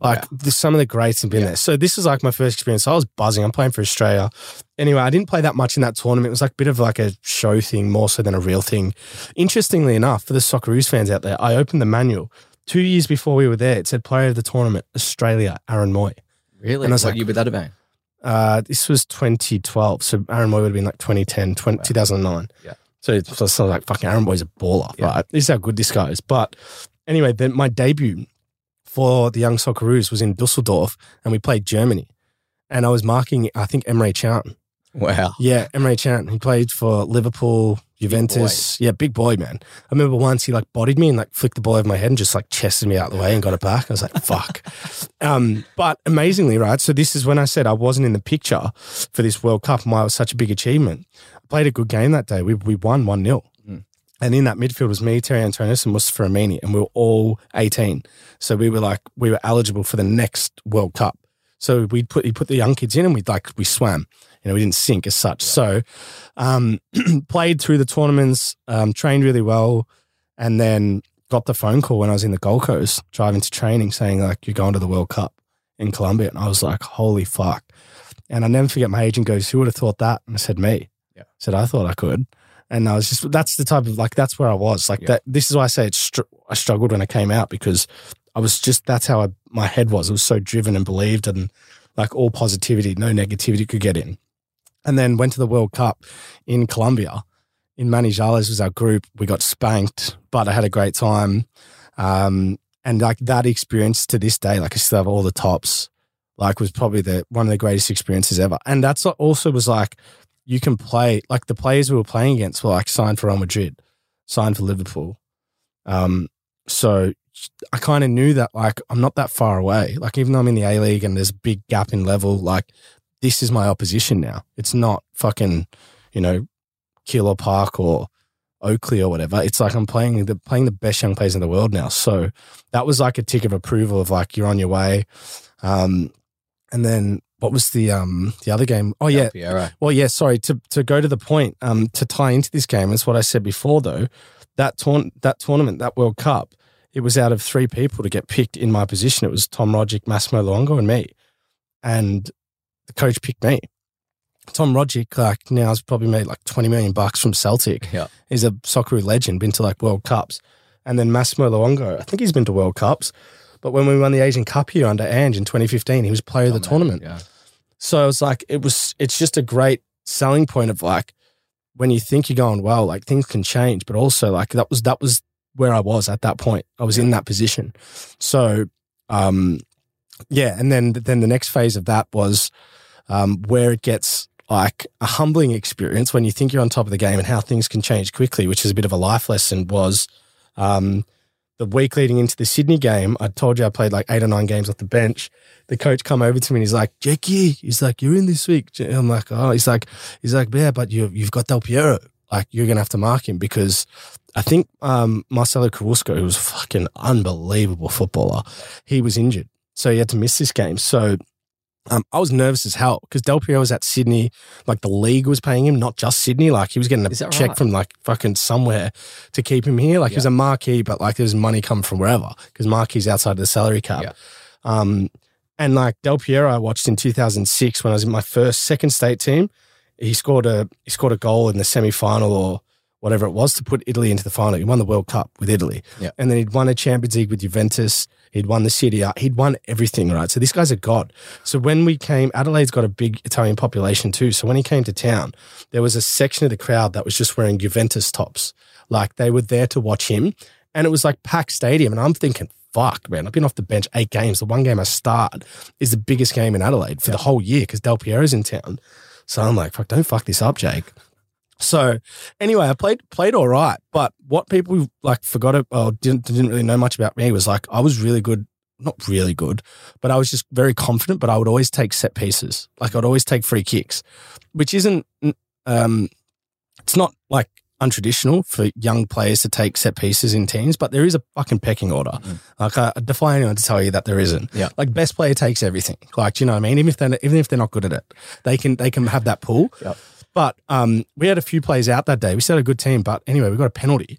Like there's some of the greats have been Yeah. there. So this is like my first experience. I was buzzing. I'm playing for Australia. Anyway, I didn't play that much in that tournament. It was like a bit of like a show thing more so than a real thing. Interestingly enough, for the Socceroos fans out there, I opened the manual. Two years before we were there, it said player of the tournament, Australia, Aaron Mooy. Really? And I was what like- you would that been? Uh, this was 2012. So Aaron Mooy would have been like 2010, 20, 2009. Yeah. So it's so, like fucking Aaron Mooy's a baller, Yeah. right? This is how good this guy is. But anyway, then my debut for the Young Socceroos was in Dusseldorf and we played Germany. And I was marking, I think, Emre Can. Wow. Yeah, Emre Can. He played for Liverpool, Juventus. Yeah, big boy, man. I remember once he like bodied me and like flicked the ball over my head and just like chested me out the way and got it back. I was like, fuck. Um, but amazingly, right? So this is when I said I wasn't in the picture for this World Cup and why it was such a big achievement. I played a good game that day. We, we won 1 0. Mm. And in that midfield was me, Terry Antonis, and Mustafa Amini, and we were all 18. So we were like, we were eligible for the next World Cup. So we'd put, he put the young kids in and we'd like, we swam. You know, we didn't sink as such. So um, played through the tournaments, um, trained really well, and then got the phone call when I was in the Gold Coast driving to training saying, like, you're going to the World Cup in Colombia. And I was like, holy fuck. And I never forget my agent goes, who would have thought that? And I said, me. Yeah. I said, I thought I could. And I was just, that's the type of, like, that's where I was. Like, Yeah. that, this is why I say it's, str- I struggled when I came out because I was just, that's how I, my head was. It was so driven and believed and like all positivity, no negativity could get in. And then went to the World Cup in Colombia. In Manizales was our group. We got spanked, but I had a great time. Um, and like that experience to this day, like I still have all the tops, like was probably the one of the greatest experiences ever. And that's also was like, you can play, like the players we were playing against were like signed for Real Madrid, signed for Liverpool. Um, so I kind of knew that like I'm not that far away. Like even though I'm in the A League and there's a big gap in level, like this is my opposition now. It's not fucking, you know, Keilor Park or Oakleigh or whatever. It's like I'm playing the playing the best young players in the world now. So that was like a tick of approval of like you're on your way. Um, and then what was the um the other game? Oh yeah, Piero. well, yeah, sorry to to go to the point. Um, to tie into this game, that's what I said before. Though that that tournament, that World Cup, it was out of three people to get picked in my position. It was Tom Rogic, Massimo Luongo, and me. And the coach picked me. Tom Rogic, like now, has probably made like twenty million bucks from Celtic. Yeah. He's a Socceroo legend, been to like World Cups. And then Massimo Luongo, I think he's been to World Cups. But when we won the Asian Cup here under Ange in 2015, he was player of the tournament. Yeah. So I was like, it was, it's just a great selling point of like, when you think you're going well, like things can change, but also like that was that was where I was at that point. I was in that position. So um yeah, and then then the next phase of that was um where it gets like a humbling experience when you think you're on top of the game and how things can change quickly, which is a bit of a life lesson was um the week leading into the Sydney game, I told you I played like eight or nine games off the bench. The coach come over to me and he's like, Jackie, he's like, you're in this week. I'm like, oh, he's like, he's like, yeah, but you, you've got Del Piero. Like, you're going to have to mark him because I think um, Marcelo Carrusca, who was a fucking unbelievable footballer, he was injured. So he had to miss this game. So um, I was nervous as hell because Del Piero was at Sydney. Like the league was paying him, not just Sydney. Like he was getting a check right? from like fucking somewhere to keep him here. Like he was a marquee, but like there's money coming from wherever because marquee's outside of the salary cap. Yeah. Um, and like Del Piero, I watched in 2006 when I was in my first second state team. He scored a he scored a goal in the semi final or whatever it was to put Italy into the final. He won the World Cup with Italy, Yeah. and then he'd won a Champions League with Juventus. He'd won the City. He'd won everything, right? So this guy's a god. So when we came, Adelaide's got a big Italian population too. So when he came to town, there was a section of the crowd that was just wearing Juventus tops. Like they were there to watch him. And it was like packed stadium. And I'm thinking, fuck, man, I've been off the bench eight games. The one game I start is the biggest game in Adelaide for the whole year because Del Piero's in town. So I'm like, fuck, don't fuck this up, Jake. So anyway, I played played all right, but what people like forgot it or didn't didn't really know much about me was like I was really good, not really good, but I was just very confident. But I would always take set pieces, like I'd always take free kicks, which isn't um, it's not like untraditional for young players to take set pieces in teams, but there is a fucking pecking order. Like I defy anyone to tell you that there isn't. Yeah. Like best player takes everything. Like do you know what I mean? Even if they even if they're not good at it, they can they can have that pull. Yep. But um, we had a few plays out that day. We had a good team, but anyway, we got a penalty.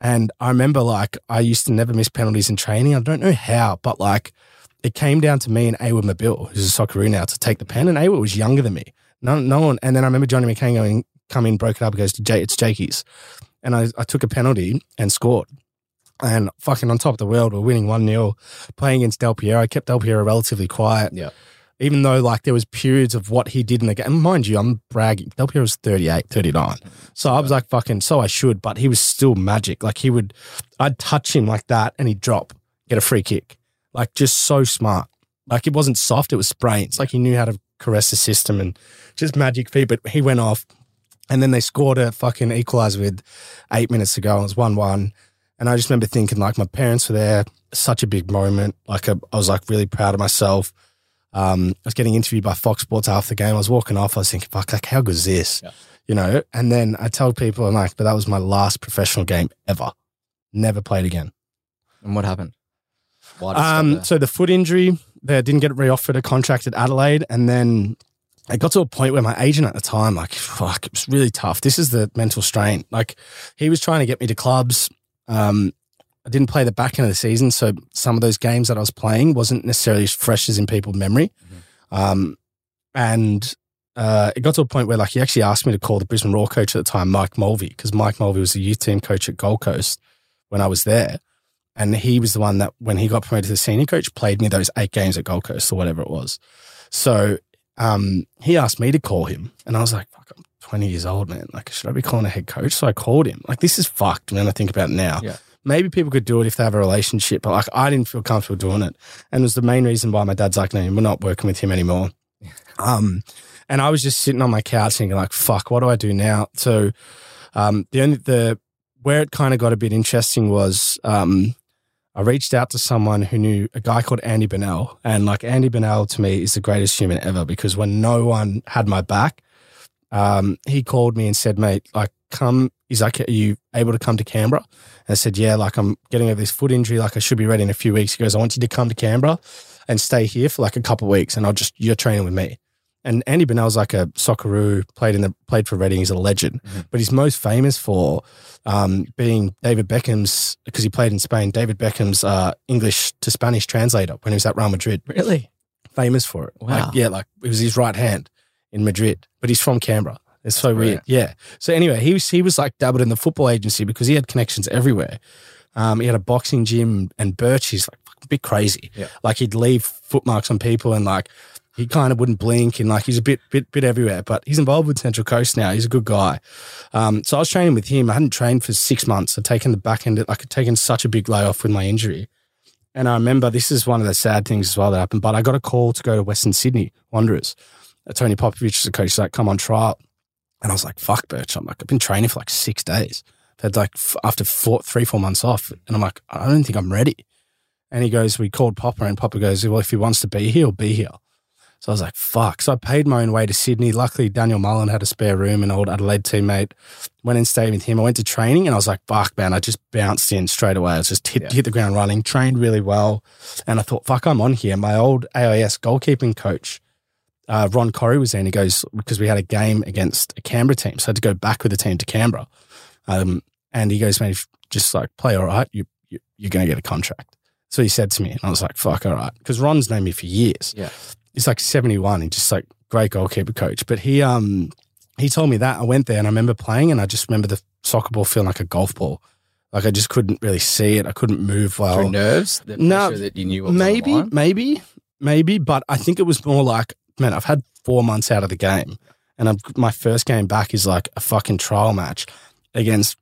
And I remember like I used to never miss penalties in training. I don't know how, but like it came down to me and Awa Mabil, who's a Socceroo now, to take the pen. And Awa was younger than me. No, no one. And then I remember Johnny McKain going, come in, broke it up, goes to Jay, it's Jakey's. And I, I took a penalty and scored. And fucking on top of the world, we're winning 1 0, playing against Del Piero. I kept Del Piero relatively quiet. Yeah. Even though like there was periods of what he did in the game. And mind you, I'm bragging. Del Piero was 38, 39. So I was like fucking, so I should, but he was still magic. Like he would, I'd touch him like that and he'd drop, get a free kick. Like just so smart. Like it wasn't soft, it was sprains. Like he knew how to caress the system and just magic feet. But he went off and then they scored a fucking equalizer with eight minutes to go. And it was 1 1. And I just remember thinking, like, my parents were there, such a big moment. Like, I was like really proud of myself. Um, I was getting interviewed by Fox Sports after the game. I was walking off. I was thinking, fuck, like, how good is this? Yeah. You know? And then I tell people, I'm like, but that was my last professional game ever. Never played again. And what happened? Why did it stop Um, so the foot injury, they didn't get re-offered a contract at Adelaide, and then it got to a point where my agent at the time, like, fuck, it was really tough. This is the mental strain. Like, he was trying to get me to clubs. Um, I didn't play the back end of the season, so some of those games that I was playing wasn't necessarily as fresh as in people's memory. Um, and uh, it got to a point where, like, he actually asked me to call the Brisbane Roar coach at the time, Mike Mulvey, because Mike Mulvey was the youth team coach at Gold Coast when I was there. And he was the one that, when he got promoted to the senior coach, played me those eight games at Gold Coast or whatever it was. So um, he asked me to call him. And I was like, fuck, I'm 20 years old, man. Like, should I be calling a head coach? So I called him. Like, this is fucked when I think about it now. Yeah. Maybe people could do it if they have a relationship, but like, I didn't feel comfortable doing it. And it was the main reason why my dad's like, no, we're not working with him anymore. Um, and I was just sitting on my couch thinking, like, fuck, what do I do now? So um, the only, the, where it kind of got a bit interesting was um, I reached out to someone who knew a guy called Andy Bernal. And like Andy Bernal to me is the greatest human ever because when no one had my back, um, he called me and said, mate, like, come. He's like, are you able to come to Canberra? And I said, yeah, like, I'm getting over this foot injury. Like, I should be ready in a few weeks. He goes, I want you to come to Canberra and stay here for like a couple of weeks and I'll just, you're training with me. And Andy Bernal's like a Socceroo, played in the played for Reading. He's a legend, but he's most famous for um, being David Beckham's because he played in Spain. David Beckham's uh, English to Spanish translator when he was at Real Madrid. really? Famous for it. Wow. Like, yeah, like it was his right hand in Madrid, but he's from Canberra. It's so weird. Yeah. So anyway, he was he was like dabbled in the football agency because he had connections everywhere. Um, he had a boxing gym and Birch. He's like a bit crazy. Yeah. Like he'd leave footmarks on people and like he kind of wouldn't blink and like he's a bit bit bit everywhere. But he's involved with Central Coast now. He's a good guy. Um, so I was training with him. I hadn't trained for six months. I'd taken the back end. Like I'd taken such a big layoff with my injury. And I remember this is one of the sad things as well that happened. But I got a call to go to Western Sydney Wanderers. Tony Popovic is the coach. He's like, come on trial. And I was like, fuck, Birch. I'm like, I've been training for like six days. I've had like f- after four, three, four months off. And I'm like, I don't think I'm ready. And he goes, we called Popper and Popper goes, well, if he wants to be here, he'll be here. So I was like, fuck. So I paid my own way to Sydney. Luckily, Daniel Mullen had a spare room, an old Adelaide teammate. Went and stayed with him. I went to training and I was like, fuck, man. I just bounced in straight away. I was just hit, Yeah. hit the ground running, trained really well. And I thought, fuck, I'm on here. My old AIS goalkeeping coach, uh, Ron Corry, was there and he goes, because we had a game against a Canberra team. So I had to go back with the team to Canberra. Um, and he goes, man, if just like play all right, you, you, you're going to get a contract. So he said to me, and I was like, fuck, all right. Because Ron's known me for years. Yeah. He's like 71. He's just like great goalkeeper coach. But he um he told me that. I went there and I remember playing and I just remember the soccer ball feeling like a golf ball. Like I just couldn't really see it. I couldn't move well. Through nerves, the No, that you knew what was on the maybe, maybe, maybe. But I think it was more like, man, I've had four months out of the game, and I've, my first game back is like a fucking trial match against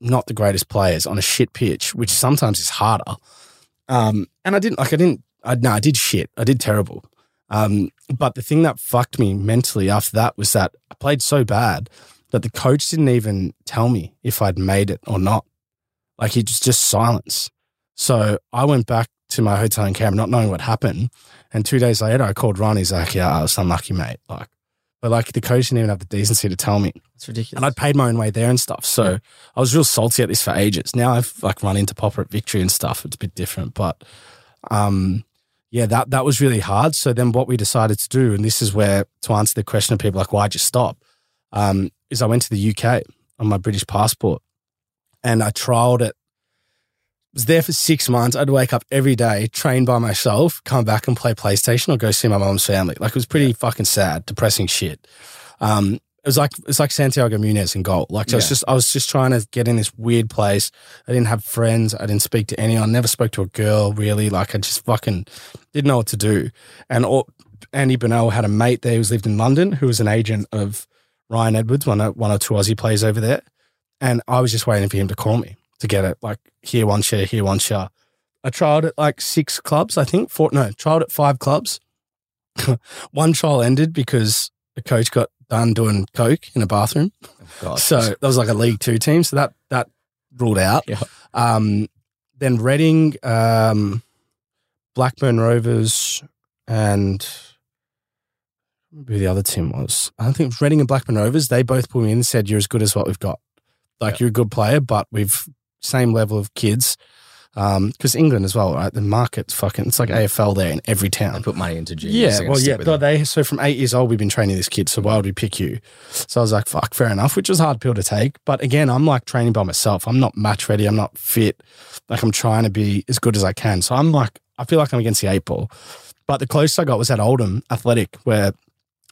not the greatest players on a shit pitch, which sometimes is harder. Um, and I didn't like, I didn't, I no, I did shit. I did terrible. Um, but the thing that fucked me mentally after that was that I played so bad that the coach didn't even tell me if I'd made it or not. Like he just just silence. So I went back to my hotel in Canberra, not knowing what happened. And two days later, I called Ron. He's like, "Yeah, I was unlucky, mate." Like, but like the coach didn't even have the decency to tell me. It's ridiculous. And I'd paid my own way there and stuff. So I was real salty at this for ages. Now I've like run into Popper at Victory and stuff. It's a bit different, but um, yeah, that that was really hard. So then what we decided to do, and this is where to answer the question of people like, why'd you stop? Um, is I went to the UK on my British passport and I trialed it. Was there for six months. I'd wake up every day, train by myself, come back and play PlayStation or go see my mom's family. Like it was pretty fucking sad, depressing shit. Um, it was like it's like Santiago Munez in goal. Like I was just I was just trying to get in this weird place. I didn't have friends. I didn't speak to anyone. Never spoke to a girl really. Like I just fucking didn't know what to do. And all, Andy Bernal had a mate there who's lived in London who was an agent of Ryan Edwards, one of, one or two Aussie players over there. And I was just waiting for him to call me to get it. Like here one share, here one share. I tried at like six clubs, I think. Four no, tried at five clubs. one trial ended because the coach got done doing coke in a bathroom. God. So that was like a League Two team. So that that ruled out. Yeah. Um, then Reading, um, Blackburn Rovers, and who the other team was. I don't think it was Reading and Blackburn Rovers. They both put me in and said, You're as good as what we've got. Like, Yeah. you're a good player, but we've same level of kids. Um, because England as well, right? The market's fucking, it's like AFL there in every town. and put money into. Yeah, well, yeah. but. They so from eight years old, we've been training this kid. So why would we pick you? So I was like, fuck, fair enough, which was a hard pill to take. But again, I'm like training by myself. I'm not match ready. I'm not fit. Like I'm trying to be as good as I can. So I'm like, I feel like I'm against the eight ball. But the closest I got was at Oldham Athletic, where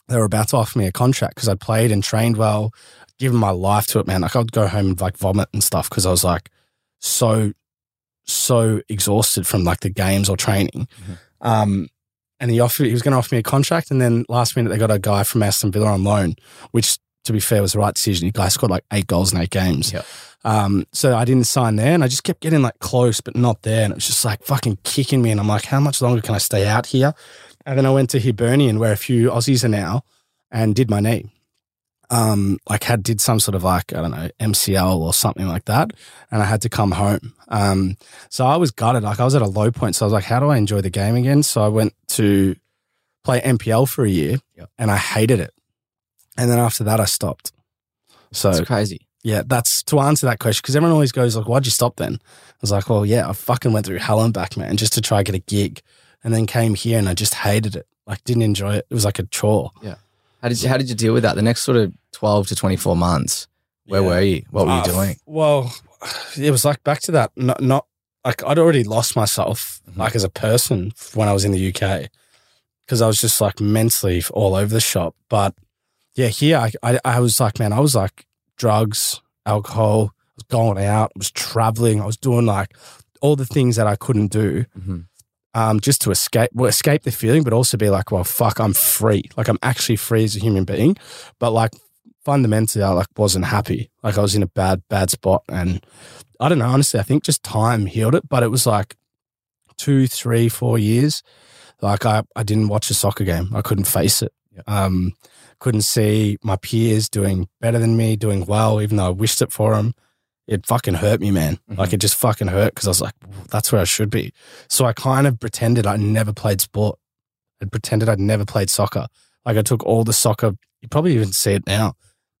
they were about to offer me a contract because I played and trained well, given my life to it, man. Like I'd go home and like vomit and stuff because I was like so, so exhausted from like the games or training. Um, and he offered, he was going to offer me a contract. And then last minute, they got a guy from Aston Villa on loan, which to be fair was the right decision. The guy scored like eight goals in eight games. Yeah. Um, so I didn't sign there and I just kept getting like close, but not there. And it was just like fucking kicking me. And I'm like, how much longer can I stay out here? And then I went to Hibernian where a few Aussies are now and did my knee. Um, like had did some sort of like, I don't know, MCL or something like that. And I had to come home. Um, so I was gutted. Like I was at a low point. So I was like, how do I enjoy the game again? So I went to play MPL for a year Yep. and I hated it. And then after that, I stopped. So It's crazy. yeah, that's to answer that question because everyone always goes like, "Why'd you stop then?" I was like, "Well, yeah, I fucking went through hell and back, man, just to try get a gig, and then came here and I just hated it. Like, didn't enjoy it. It was like a chore. How did you How did you deal with that? The next sort of twelve to twenty four months. Where Yeah. were you? What were you Uh, doing? Well, it was like back to that. Not, not like I'd already lost myself, Mhm. like as a person when I was in the UK, because I was just like mentally all over the shop. But yeah, here I, I, I was like, man, I was like drugs, alcohol. I was going out. I was traveling. I was doing like all the things that I couldn't do. Mhm. Um, just to escape, well, escape the feeling, but also be like, well, fuck, I'm free. Like I'm actually free as a human being. But like fundamentally, I like wasn't happy. Like I was in a bad, bad spot, and I don't know. Honestly, I think just time healed it. But it was like two, three, four years. Like I, I didn't watch a soccer game. I couldn't face it. Um, couldn't see my peers doing better than me, doing well, even though I wished it for them. It fucking hurt me, man. Mhm. Like it just fucking hurt because I was like, that's where I should be. So I kind of pretended I never played sport. I pretended I'd never played soccer. Like I took all the soccer. You probably even see it now.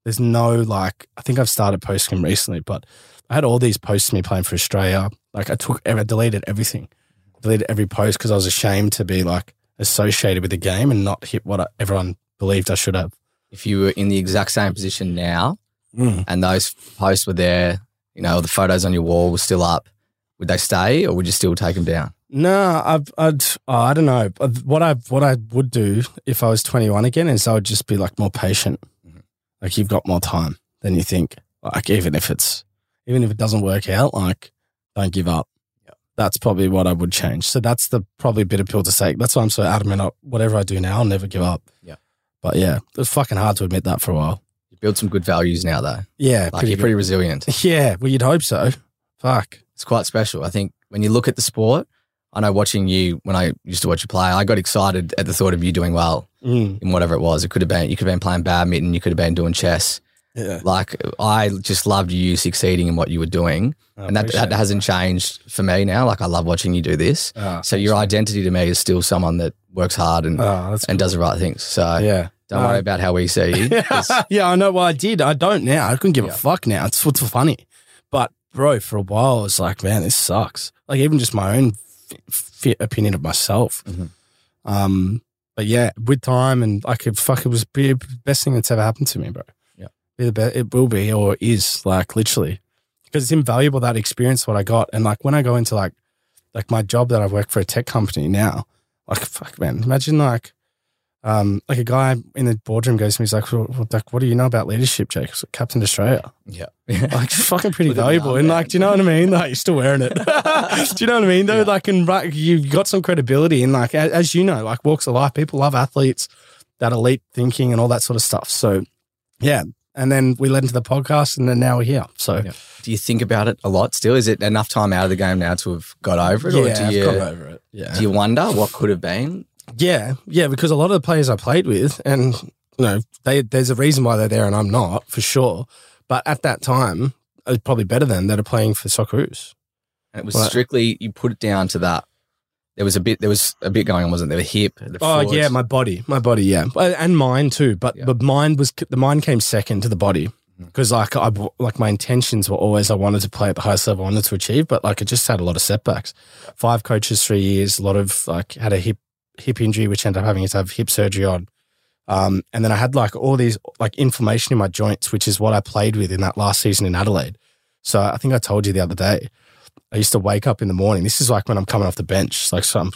There's no like. I think I've started posting recently, but I had all these posts of me playing for Australia. Like I took, I deleted everything, deleted every post because I was ashamed to be like associated with the game and not hit what I, everyone believed I should have. If you were in the exact same position now and those posts were there, you know, the photos on your wall were still up, would they stay or would you still take them down? No, I've, I'd, oh, I don't know. What I, what I would do if I was 21 again is I would just be like more patient. Mhm. Like you've got more time than you think. Like even if it's, even if it doesn't work out, like don't give up. That's probably what I would change. So that's the probably bitter pill to take. That's why I'm so adamant. Whatever I do now, I'll never give up. Yeah. But yeah, it was fucking hard to admit that for a while. Build some good values now though. Yeah. Like you're pretty resilient. yeah. Well, you'd hope so. Fuck. It's quite special. I think when you look at the sport, I know watching you when I used to watch you play, I got excited at the thought of you doing well Mm. in whatever it was. It could have been you could have been playing badminton, you could have been doing chess. Yeah. Like I just loved you succeeding in what you were doing. I and that, that hasn't changed for me now. Like I love watching you do this. Ah, So your identity to me is still someone that works hard and, Oh, and does the right things. So yeah. Don't worry about how we see you. 'cause yeah, I know. Well, I did. I don't now. I couldn't give Yeah. a fuck now. It's what's funny. But bro, for a while, I was like, man, this sucks. Like even just my own f- opinion of myself. Mhm. Um, but yeah, with time and like, it, fuck, it was be the best thing that's ever happened to me, bro. Yeah. be the best. It will be or is like literally because it's invaluable that experience what I got. And like when I go into like like my job that I work for a tech company now, like fuck, man, imagine like um, like a guy in the boardroom goes to me, he's like, well, like, what do you know about leadership, Jake? Like, Captain Australia. yeah. Like, fucking pretty valuable. And like, do you know what I mean? Like, you're still wearing it. do you know what I mean? Though, Yeah. like, and right, you've got some credibility. And like, as, as you know, like walks of life, people love athletes, that elite thinking and all that sort of stuff. So, yeah. And then we led into the podcast and then now we're here. So, Yeah. Do you think about it a lot still? Is it enough time out of the game now to have got over it? or yeah, do I've got over it. Yeah. do you wonder what could have been? Yeah, yeah, because a lot of the players I played with, and you know, they there's a reason why they're there and I'm not for sure. But at that time, I was probably better than that are playing for Socceroos. And it was strictly you put it down to that. There was a bit. There was a bit going on, wasn't there? The hip. The Oh foot. yeah, my body, my body, yeah, Uh, and mine too. But Yeah. but mine was the mind came second to the body because like I like my intentions were always I wanted to play at the highest level I wanted to achieve, but like I just had a lot of setbacks. Five coaches, three years, a lot of like had a hip hip injury, which ended up having to have hip surgery on. Um, and then I had like all these like inflammation in my joints, which is what I played with in that last season in Adelaide. So I think I told you the other day, I used to wake up in the morning. This is like when I'm coming off the bench, like so I'm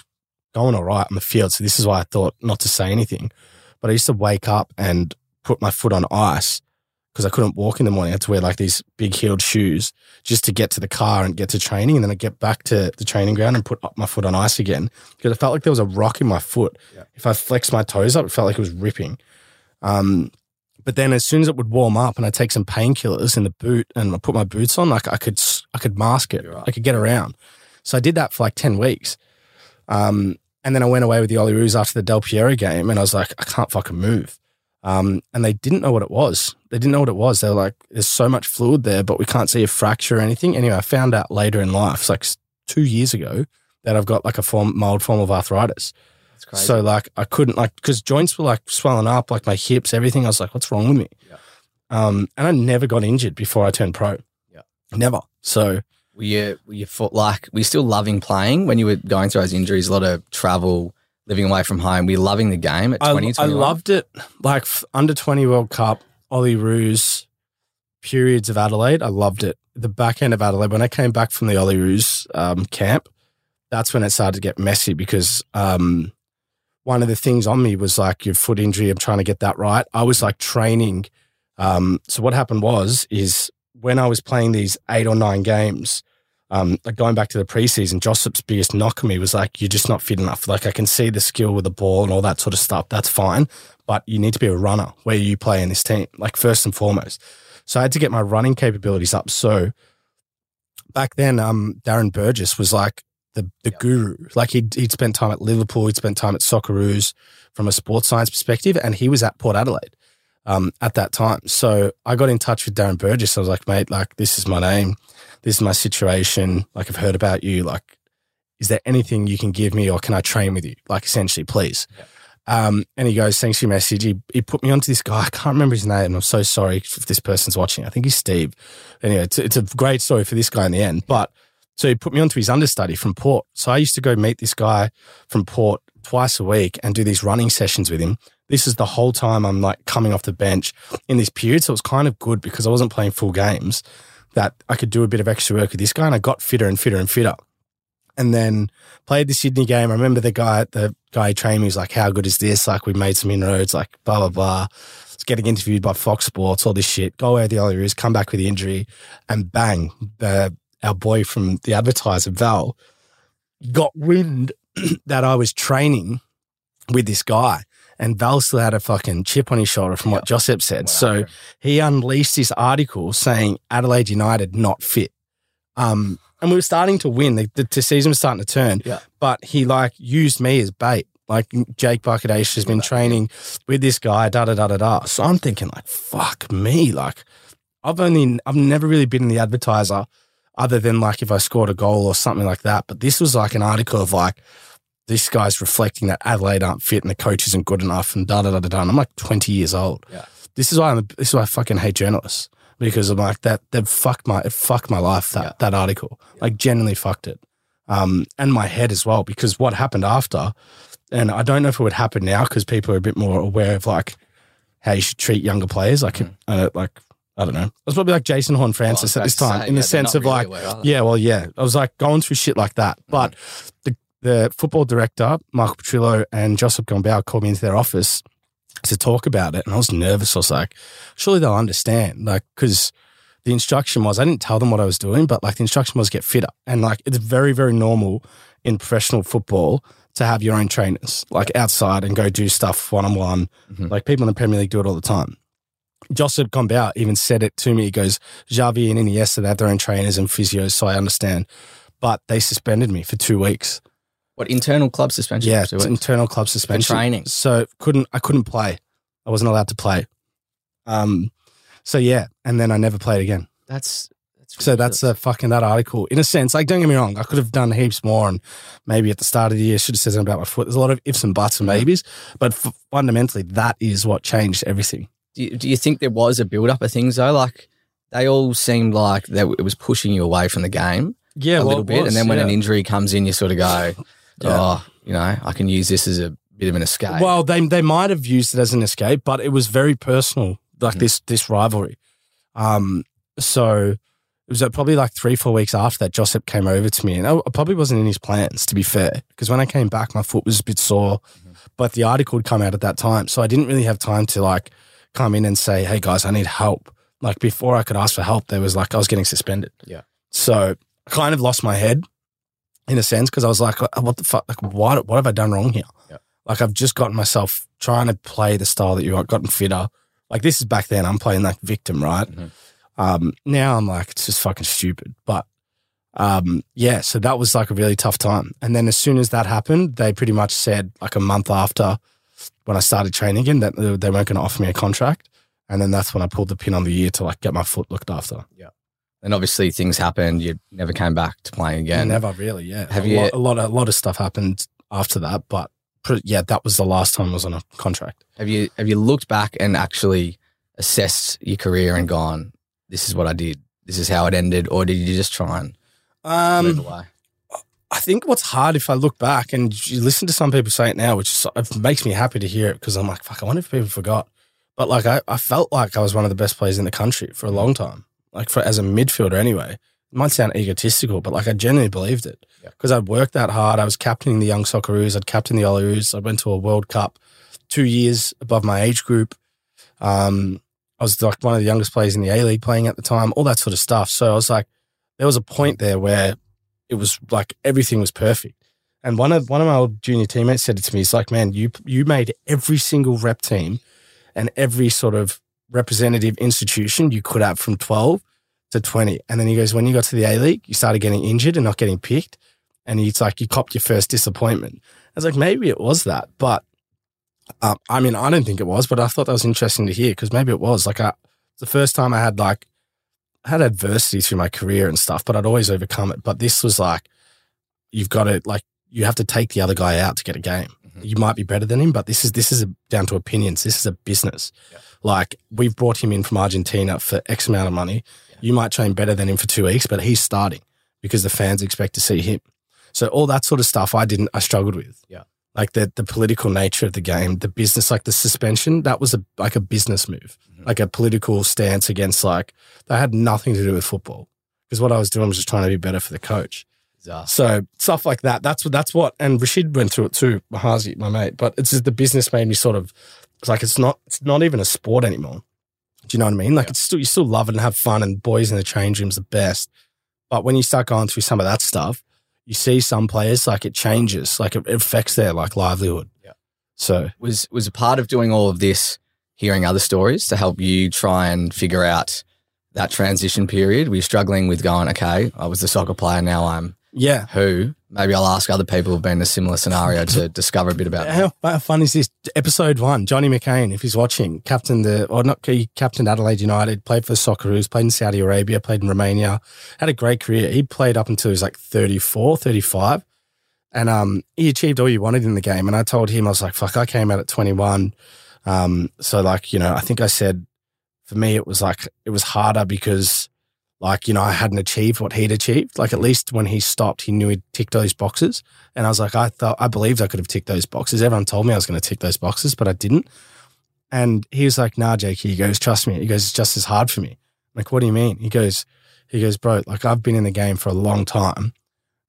going all right on the field. So this is why I thought not to say anything. But I used to wake up and put my foot on ice because I couldn't walk in the morning. I had to wear like these big heeled shoes just to get to the car and get to training. And then I get back to the training ground and put up my foot on ice again because I felt like there was a rock in my foot. Yeah. If I flexed my toes up, it felt like it was ripping. Um, but then as soon as it would warm up and I take some painkillers in the boot and I put my boots on, like I could, I could mask it. Right. I could get around. So I did that for like 10 weeks. Um, and then I went away with the Olyroos after the Del Piero game and I was like, I can't fucking move. Um, and they didn't know what it was. They didn't know what it was. They were like, there's so much fluid there, but we can't see a fracture or anything. Anyway, I found out later in life, it's like two years ago, that I've got like a form, mild form of arthritis. That's crazy. So like I couldn't like because joints were like swelling up, like my hips, everything. I was like, what's wrong with me? Yeah. Um, and I never got injured before I turned pro. Yeah. never. So were you were you fo- like were you still loving playing when you were going through those injuries? A lot of travel, living away from home. Were you loving the game at I, twenty? I 21? loved it. Like under twenty World Cup, Olyroos, periods of Adelaide. I loved it. The back end of Adelaide when I came back from the Olyroos um, camp, that's when it started to get messy because um, one of the things on me was like your foot injury. I'm trying to get that right. I was like training. Um, so what happened was is when I was playing these eight or nine games, um, like going back to the preseason, Josep's biggest knock on me was like, you're just not fit enough. Like I can see the skill with the ball and all that sort of stuff. That's fine, but you need to be a runner where you play in this team, like first and foremost. So I had to get my running capabilities up. So back then, um, Darren Burgess was like the the guru. Like he'd he'd spent time at Liverpool, he'd spent time at Socceroos from a sports science perspective, and he was at Port Adelaide um, at that time. So I got in touch with Darren Burgess. I was like, mate, like this is my name, this is my situation. Like I've heard about you. Like, is there anything you can give me, or can I train with you? Like essentially, please. Um, and he goes, thanks for your message. He, he put me onto this guy. I can't remember his name. I'm so sorry if this person's watching. I think he's Steve. Anyway, it's, it's a great story for this guy in the end. But so he put me onto his understudy from Port. So I used to go meet this guy from Port twice a week and do these running sessions with him. This is the whole time I'm like coming off the bench in this period. So it was kind of good because I wasn't playing full games that I could do a bit of extra work with this guy and I got fitter and fitter and fitter. And then played the Sydney game. I remember the guy, the guy trained me was like, How good is this? Like, we made some inroads, like, blah, blah, blah. It's getting interviewed by Fox Sports, all this shit. Go where the other is, come back with the injury, and bang, the, our boy from the advertiser, Val, got wind that I was training with this guy. And Val still had a fucking chip on his shoulder from what Josep said. So he unleashed this article saying Adelaide United not fit. Um, and we were starting to win. The, the, the season was starting to turn. Yeah. But he like used me as bait. Like Jake Barker-Daish has been training with this guy, da da da da da. So I'm thinking like, fuck me. Like I've only I've never really been in the advertiser other than like if I scored a goal or something like that. But this was like an article of like this guy's reflecting that Adelaide aren't fit and the coach isn't good enough and da da da da da. And I'm like 20 years old. Yeah. This is why I'm. This is why I fucking hate journalists because I'm like that. They've fucked my it fucked my life. That Yeah. that article like genuinely fucked it. Um, and my head as well because what happened after, and I don't know if it would happen now because people are a bit more aware of like how you should treat younger players. Like, Mm. uh, like I don't know. I was probably like Jason Horn Francis Well, at this time say, in the yeah, they're sense of like, aware, yeah, well, yeah. I was like going through shit like that. But the the football director, Michael Petrillo and Josep Gombau called me into their office to talk about it. And I was nervous. I was like, surely they'll understand. Like, because the instruction was, I didn't tell them what I was doing, but like the instruction was get fitter. And like, it's very, very normal in professional football to have your own trainers, like outside and go do stuff one on one. Like people in the Premier League do it all the time. Josep Gombau even said it to me. He goes, Xavi and Iniesta, they have their own trainers and physios, so I understand. But they suspended me for two weeks. What internal club suspension? Yeah, it's internal club suspension. training. So couldn't I couldn't play. I wasn't allowed to play. Um so yeah, and then I never played again. That's, that's So that's a fucking that article. In a sense, like don't get me wrong, I could have done heaps more and maybe at the start of the year should have said something about my foot. There's a lot of ifs and buts and maybes, but f- fundamentally that is what changed everything. Do you, do you think there was a build up of things though? Like they all seemed like that it was pushing you away from the game Yeah, a little bit, and then when an injury comes in, you sort of go, Yeah. "Oh, you know, I can use this as a bit of an escape." Well, they they might have used it as an escape, but it was very personal, like Mm. this this rivalry. Um, so it was uh, probably like three four weeks after that, Josep came over to me, and I, I probably wasn't in his plans to be fair, because when I came back, my foot was a bit sore, Mm-hmm. but the article had come out at that time, so I didn't really have time to like come in and say, "Hey guys, I need help." Like before I could ask for help, there was like I was getting suspended. Yeah. So I kind of lost my head in a sense because I was like, "What the fuck? Like, what? What have I done wrong here?" Like I've just gotten myself trying to play the style that you got, gotten fitter. Like this is back then. I'm playing like victim, right? Mhm. Um, now I'm like it's just fucking stupid. But um, yeah, so that was like a really tough time. And then as soon as that happened, they pretty much said like a month after when I started training again that they weren't going to offer me a contract. And then that's when I pulled the pin on the year to like get my foot looked after. And obviously things happened. You never came back to playing again. Never really, yeah. Have a you- Lot, a lot of a lot of stuff happened after that, but yeah, that was the last time I was on a contract. Have you have you looked back and actually assessed your career and gone, "This is what I did. This is how it ended," or did you just try and move Um, away? I think what's hard if I look back and you listen to some people say it now, which makes me happy to hear it because I'm like, fuck, I wonder if people forgot. But like, I, I felt like I was one of the best players in the country for a long time, like for as a midfielder anyway. It might sound egotistical, but like I genuinely believed it Yeah. because I'd worked that hard. I was captaining the young Socceroos. I'd captained the Olyroos. I went to a World Cup two years above my age group. Um, I was like one of the youngest players in the A League playing at the time, all that sort of stuff. So I was like, there was a point there where it was like everything was perfect. And one of one of my old junior teammates said it to me. He's like, "Man, you you made every single rep team and every sort of representative institution you could have from 12 to 20. And then he goes, when you got to the A League, you started getting injured and not getting picked. And he's like, you copped your first disappointment. I was like, maybe it was that. But um, I mean, I don't think it was, but I thought that was interesting to hear because maybe it was. Like, I, the first time I had like, I had adversity through my career and stuff, but I'd always overcome it. But this was like, you've got to, like, you have to take the other guy out to get a game. You might be better than him, but this is, this is a, down to opinions. This is a business. Yeah. Like, we've brought him in from Argentina for X amount of money. Yeah. You might train better than him for two weeks, but he's starting because the fans expect to see him. So all that sort of stuff I didn't, I struggled with. Yeah like the the political nature of the game, the business, like the suspension, that was a like a business move, mm-hmm. like a political stance against like that had nothing to do with football because what I was doing was just trying to be better for the coach. So stuff like that. That's what that's what. And Rashid went through it too, Mahazi, my mate. But it's just the business made me sort of. It's like it's not it's not even a sport anymore. Do you know what I mean? Like yeah. it's still you still love it and have fun and boys in the change rooms the best. But when you start going through some of that stuff, you see some players like it changes, like it, affects their like livelihood. Yeah. So was was a part of doing all of this, hearing other stories to help you try and figure out that transition period. We're struggling with going, okay, I was a soccer player, now I'm yeah. Who? Maybe I'll ask other people who've been in a similar scenario to discover a bit about how, how, fun is this? Episode one, Johnny McKain, if he's watching, captain the or not he captained Adelaide United, played for the Socceroos, played in Saudi Arabia, played in Romania, had a great career. He played up until he was like 34, 35. And um, he achieved all you wanted in the game. And I told him, I was like, fuck, I came out at 21. Um, so like, you know, I think I said for me it was like it was harder because like, you know, I hadn't achieved what he'd achieved. Like, at least when he stopped, he knew he'd ticked those boxes. And I was like, I thought, I believed I could have ticked those boxes. Everyone told me I was going to tick those boxes, but I didn't. And he was like, nah, Jake, he goes, trust me. He goes, it's just as hard for me. I'm like, what do you mean? He goes, he goes, bro, like I've been in the game for a long time.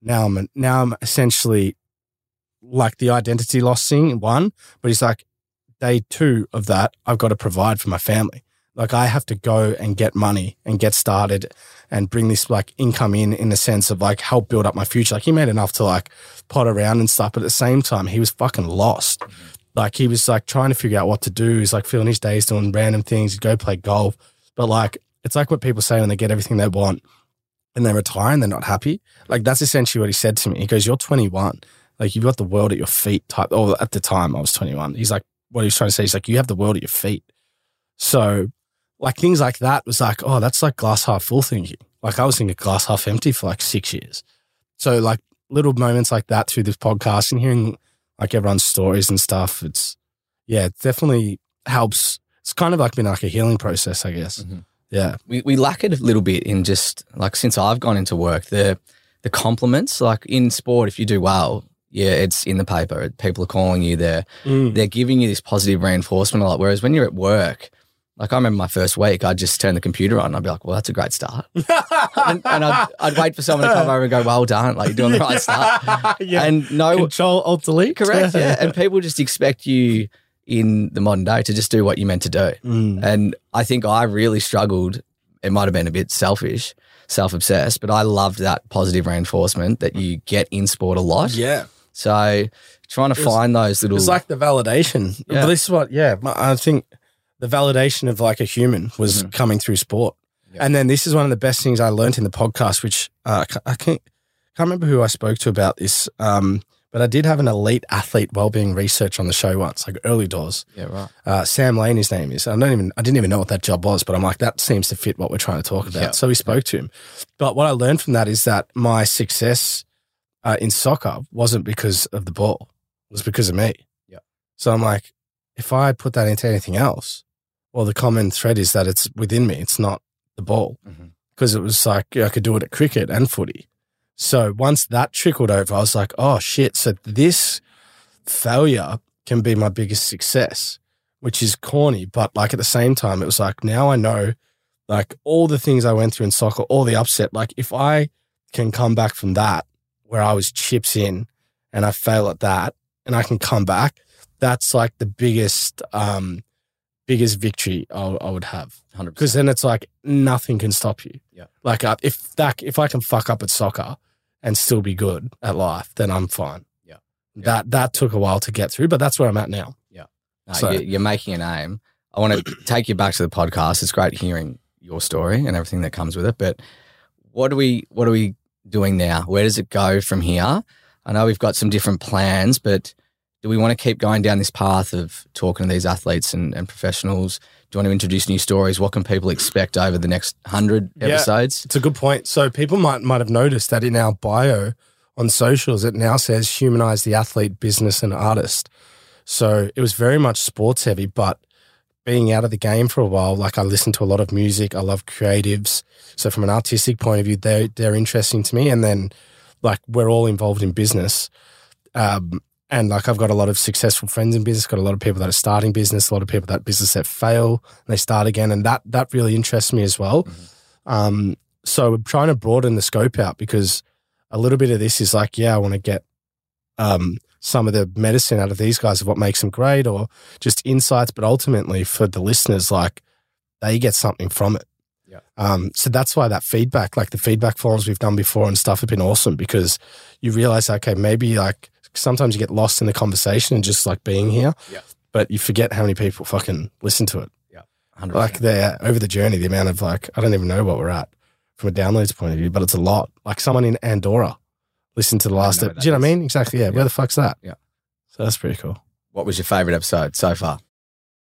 Now I'm, now I'm essentially like the identity loss thing, one, but he's like, day two of that, I've got to provide for my family. Like I have to go and get money and get started and bring this like income in in the sense of like help build up my future. Like he made enough to like pot around and stuff, but at the same time he was fucking lost. Like he was like trying to figure out what to do. He's like filling his days doing random things. He'd go play golf. But like it's like what people say when they get everything they want and they retire and they're not happy. Like that's essentially what he said to me. He goes, You're 21. Like you've got the world at your feet type. Oh, at the time I was 21. He's like, what he's trying to say, he's like, you have the world at your feet. So like things like that was like, oh, that's like glass half full thinking. Like I was thinking glass half empty for like six years. So like little moments like that through this podcast and hearing like everyone's stories and stuff, it's yeah, it definitely helps. It's kind of like been like a healing process, I guess. Mm-hmm. Yeah. We we lack it a little bit in just like since I've gone into work, the the compliments, like in sport, if you do well, yeah, it's in the paper. People are calling you. They're mm. they're giving you this positive reinforcement a lot. Whereas when you're at work, like I remember my first week, I'd just turn the computer on. I'd be like, "Well, that's a great start," and, and I'd, I'd, wait for someone to come over and go, "Well done, like you're doing the right start." yeah. And no Control Alt Delete, correct? Yeah, and people just expect you in the modern day to just do what you meant to do. Mm. And I think I really struggled. It might have been a bit selfish, self obsessed, but I loved that positive reinforcement that you get in sport a lot. Yeah. So trying to was, find those little. It's like the validation. Yeah. But this is what, yeah, I think the validation of like a human was mm-hmm. coming through sport. And then this is one of the best things I learned in the podcast, which uh, I can't, can't remember who I spoke to about this. Um, but I did have an elite athlete wellbeing research on the show once, like early doors. Yeah, right. Uh, Sam Lane, his name is. I don't even, I didn't even know what that job was, but I'm like, that seems to fit what we're trying to talk about. Yep. So we spoke to him. But what I learned from that is that my success uh, in soccer wasn't because of the ball; it was because of me. Yeah. So I'm like, if I put that into anything else, well, the common thread is that it's within me. It's not the ball because mm-hmm. it was like I could do it at cricket and footy. So once that trickled over, I was like, oh shit. So this failure can be my biggest success, which is corny. But like at the same time, it was like, now I know like all the things I went through in soccer, all the upset. Like if I can come back from that where I was chips in and I fail at that and I can come back, that's like the biggest, um, biggest victory I, I would have. 100%. Because then it's like nothing can stop you. Yeah. Like uh, if that if I can fuck up at soccer and still be good at life, then I'm fine. Yeah. That that took a while to get through, but that's where I'm at now. No, So- you- you're making a name. I want to take you back to the podcast. It's great hearing your story and everything that comes with it. But what do we what are we doing now? Where does it go from here? I know we've got some different plans, but do we want to keep going down this path of talking to these athletes and, and professionals? Do you want to introduce new stories? What can people expect over the next hundred Yeah. episodes? It's a good point. So people might might have noticed that in our bio on socials, it now says humanize the athlete, business, and artist. So it was very much sports heavy, but being out of the game for a while, like I listen to a lot of music. I love creatives. So from an artistic point of view, they're they're interesting to me. And then like we're all involved in business. Um, and like I've got a lot of successful friends in business, got a lot of people that are starting business, a lot of people that business that fail and they start again. And that that really interests me as well. Um, so we're trying to broaden the scope out because a little bit of this is like, yeah, I want to get um, some of the medicine out of these guys of what makes them great or just insights, but ultimately for the listeners, like they get something from it. Yeah. Um, so that's why that feedback, like the feedback forums we've done before and stuff have been awesome because you realize, okay, maybe like sometimes you get lost in the conversation and just like being here, Yeah. but you forget how many people fucking listen to it 100%. like the over the journey, the amount of like I don't even know what we're at from a downloads point of view, but it's a lot. Like someone in Andorra listened to the last. know ep- where Do you know that what I mean? Exactly. Yeah. Yeah. Where the fuck's that? Yeah. So that's pretty cool. what was your favorite episode so far?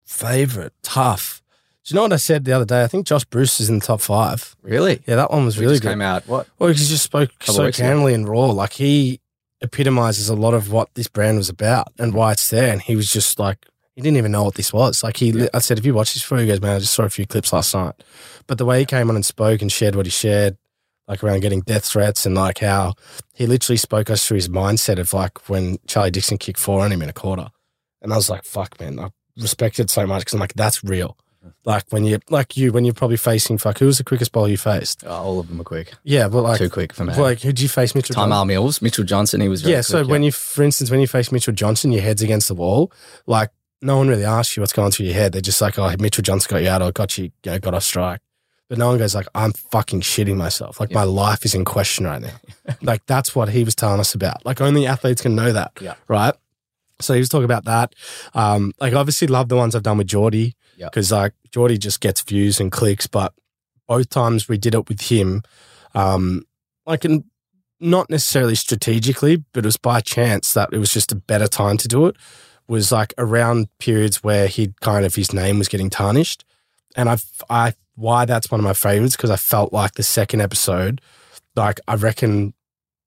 Favorite tough. Do you know what I said the other day? I think Josh Bruce is in the top five. Really? Yeah, that one was We really just good. came out. What? Well, he just spoke so candidly and raw. Like he epitomizes a lot of what this brand was about and why it's there. And he was just like, he didn't even know what this was. Like he, Yeah. I said, if you watch this before, he goes, man, I just saw a few clips last night. But the way he came on and spoke and shared what he shared, like around getting death threats and like how he literally spoke us through his mindset of like when Charlie Dixon kicked four on him in a quarter. And I was like, fuck, man, I respect it so much because I'm like, that's real. Like when you, like you, when you're probably facing, fuck, who was the quickest bowler you faced? Oh, all of them are quick. Yeah, but like, Too quick for me. like, who'd you face, Mitchell? Time? Al Mills, Mitchell Johnson, he was very Yeah, so quick, when you, for instance, when you face Mitchell Johnson, your head's against the wall. Like no one really asks you what's going through your head. They're just like, "Oh, Mitchell Johnson got you out, or got you, you know, got off strike." But no one goes like, "I'm fucking shitting myself. Like Yeah. my life is in question right now." like that's what he was telling us about. Like only athletes can know that. Yeah. Right. So he was talking about that. Um, like obviously love the ones I've done with Geordie because like Geordie just gets views and clicks, but both times we did it with him, um, like in not necessarily strategically, but it was by chance that it was just a better time to do it. Was like around periods where he'd kind of his name was getting tarnished, and I, I why that's one of my favorites because I felt like the second episode, like I reckon,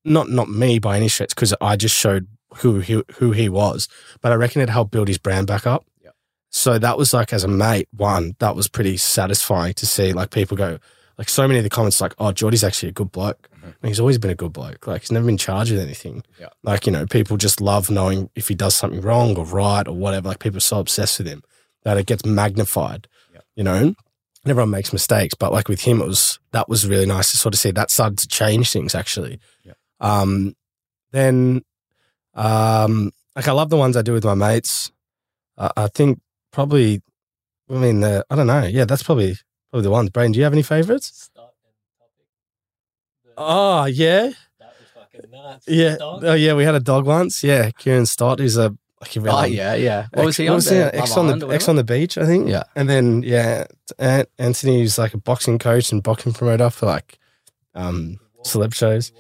not not me by any stretch because I just showed who he who he was, but I reckon it helped build his brand back up. Yeah. So that was like as a mate, one that was pretty satisfying to see. Like people go, like so many of the comments, like, "Oh, Geordie's actually a good bloke." Mhm. And he's always been a good bloke. Like he's never been charged with anything. Yeah. Like you know, people just love knowing if he does something wrong or right or whatever. Like people are so obsessed with him that it gets magnified. Yeah. You know, and everyone makes mistakes, but like with him, it was that was really nice to sort of see that started to change things actually. Um, then, um, like I love the ones I do with my mates. Uh, I think probably, I mean, the, I don't know. Yeah, that's probably probably the ones. Brain, do you have any favorites? Oh yeah, That was fucking nuts. yeah. Dog. Oh yeah, we had a dog once. Yeah, Kieran Stott, who's a like a Oh, yeah, yeah. What was he on? X there? X Love on the or X on the beach, I think. Yeah. and then yeah, An- Anthony who's like a boxing coach and boxing promoter for like um celeb shows.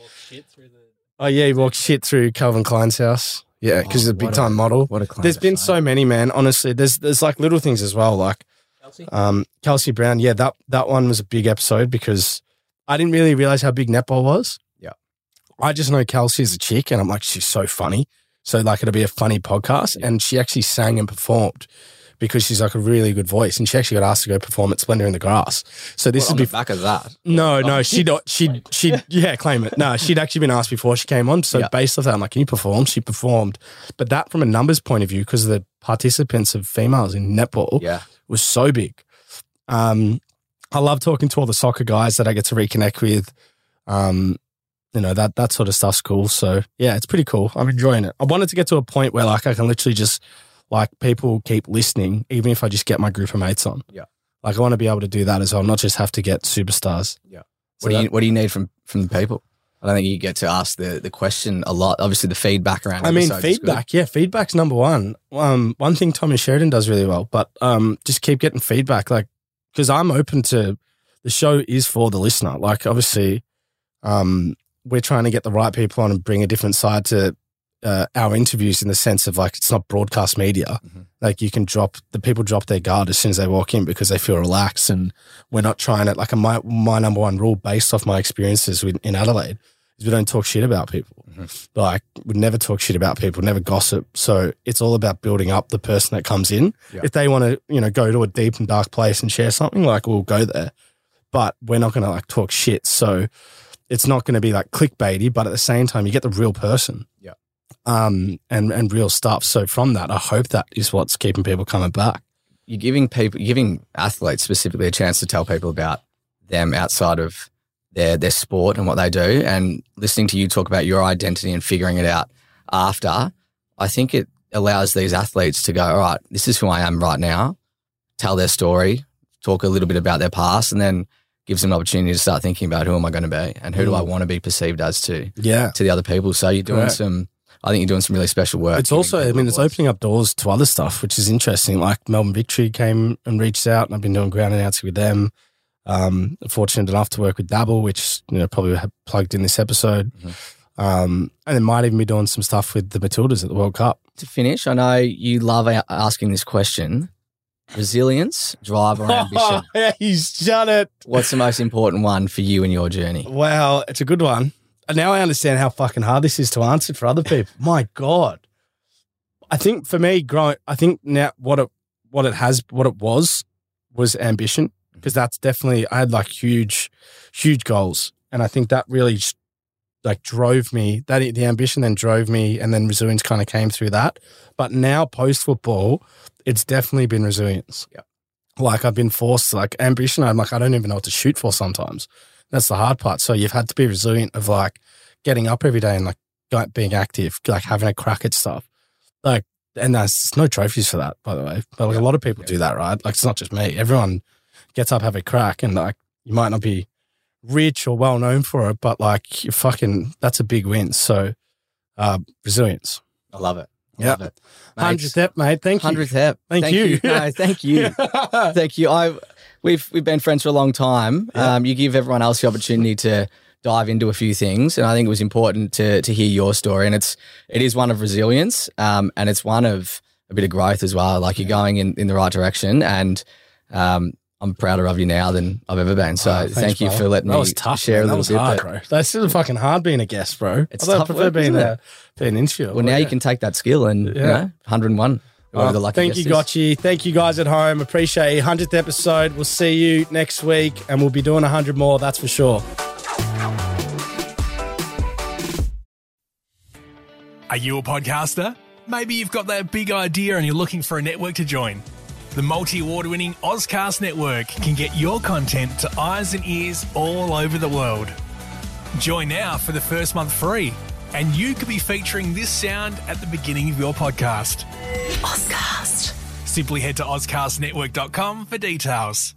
Oh yeah, he walked shit through Calvin Klein's house. Yeah, because he's a Oh, big time model. What a claim There's to been fame. so many, man. Honestly, there's there's like little things as well. Like Kelsey? um, Kelsey Browne, yeah, that that one was a big episode because I didn't really realize how big netball was. Yeah. I just know Kelsey as a chick, and I'm like, she's so funny. So like, it'll be a funny podcast, and she actually sang and performed because she's like a really good voice, and she actually got asked to go perform at Splendour in the Grass. So this What, on would be the back of that. no, Oh. no, she'd she she yeah claim it. No, she'd actually been asked before she came on. So Yeah. based off that, I'm like, can you perform? She performed, but that from a numbers point of view, because the participants of females in netball Yeah. was so big. Um, I love talking to all the soccer guys that I get to reconnect with. Um, you know that that sort of stuff's cool. So yeah, it's pretty cool. I'm enjoying it. I wanted to get to a point where like I can literally just like people keep listening, even if I just get my group of mates on. Yeah. Like I want to be able to do that as well, not just have to get superstars. Yeah. So What do you that- What do you need from from the people? I don't think you get to ask the the question a lot. Obviously, the feedback around. I mean, episodes is good. feedback. Yeah, feedback's number one. Um, one thing Tommy Sheridan does really well, but um, just keep getting feedback. Like, because I'm open to the show is for the listener. Like, obviously, um, we're trying to get the right people on and bring a different side to uh, our interviews in the sense of like it's not broadcast media. Mhm. Like you can drop the people drop their guard as soon as they walk in because they feel relaxed, and we're not trying to like a, my my number one rule based off my experiences with, in Adelaide is we don't talk shit about people. Like we never talk shit about people, never gossip. So it's all about building up the person that comes in. Yeah. If they want to, you know, go to a deep and dark place and share something, like we'll go there. But we're not going to like talk shit. So it's not going to be like clickbaity, but at the same time, you get the real person. Yeah. Um, and, and real stuff. So from that, I hope that is what's keeping people coming back. You're giving people, giving athletes specifically a chance to tell people about them outside of their their sport and what they do, and listening to you talk about your identity and figuring it out after. I think it allows these athletes to go, all right, this is who I am right now. Tell their story, talk a little bit about their past, and then gives them an opportunity to start thinking about who am I going to be and who do I Mm. want to be perceived as to Yeah. to the other people. So you're doing Correct. some. I think you're doing some really special work. It's also, I mean, it's opening up doors to other stuff, which is interesting. Like Melbourne Victory came and reached out, and I've been doing ground announcing with them. Um, fortunate enough to work with Dabble, which you know probably have plugged in this episode. Mm-hmm. Um, and then might even be doing some stuff with the Matildas at the World Cup. to finish, I know you love a- asking this question: resilience, drive, or ambition. yeah, he's done it. What's the most important one for you in your journey? Wow, it's a good one. Now I understand how fucking hard this is to answer for other people. My God. I think for me, growing, I think now what it what it has, what it was, was ambition mm. because that's definitely I had like huge, huge goals, and I think that really like drove me. That the ambition then drove me, and then resilience kind of came through that. But now post football, it's definitely been resilience. Yeah. Like I've been forced like ambition. I'm like I don't even know what to shoot for sometimes. That's the hard part. So you've had to be resilient of like getting up every day and like being active, like having a crack at stuff. Like, and there's no trophies for that, by the way. But like a lot of people do that, right? Like it's not just me. Everyone gets up, have a crack, and like you might not be rich or well known for it, but like you fucking that's a big win. So uh resilience. I love it. I Yeah. love it. Hundredth step, mate. Thank you. Hundredth ep. Thank you. No, thank you. Thank you. I we've we've been friends for a long time. Yeah. Um, you give everyone else the opportunity to dive into a few things, and I think it was important to to hear your story. And it's it is one of resilience, um, and it's one of a bit of growth as well. Like you're going in in the right direction, and um, I'm prouder of you now than I've ever been. So Oh, thanks, thank you brother. for letting that me was tough, share man. a That little was bit. hard, bro. That's still fucking hard being a guest, bro. It's I tough prefer work, being a being an interviewer. well, now yeah. you can take that skill and you Yeah. know 101. Whoever Uh, the lucky thank you, guest. Gotchi. Thank you, guys at home. Appreciate your 100th episode. We'll see you next week, and we'll be doing 100 more, that's for sure. Are you a podcaster? Maybe you've got that big idea and you're looking for a network to join. The multi award winning Ozcast Network can get your content to eyes and ears all over the world. Join now for the first month free, and you could be featuring this sound at the beginning of your podcast. Ozcast. Simply head to OzcastNetwork.com for details.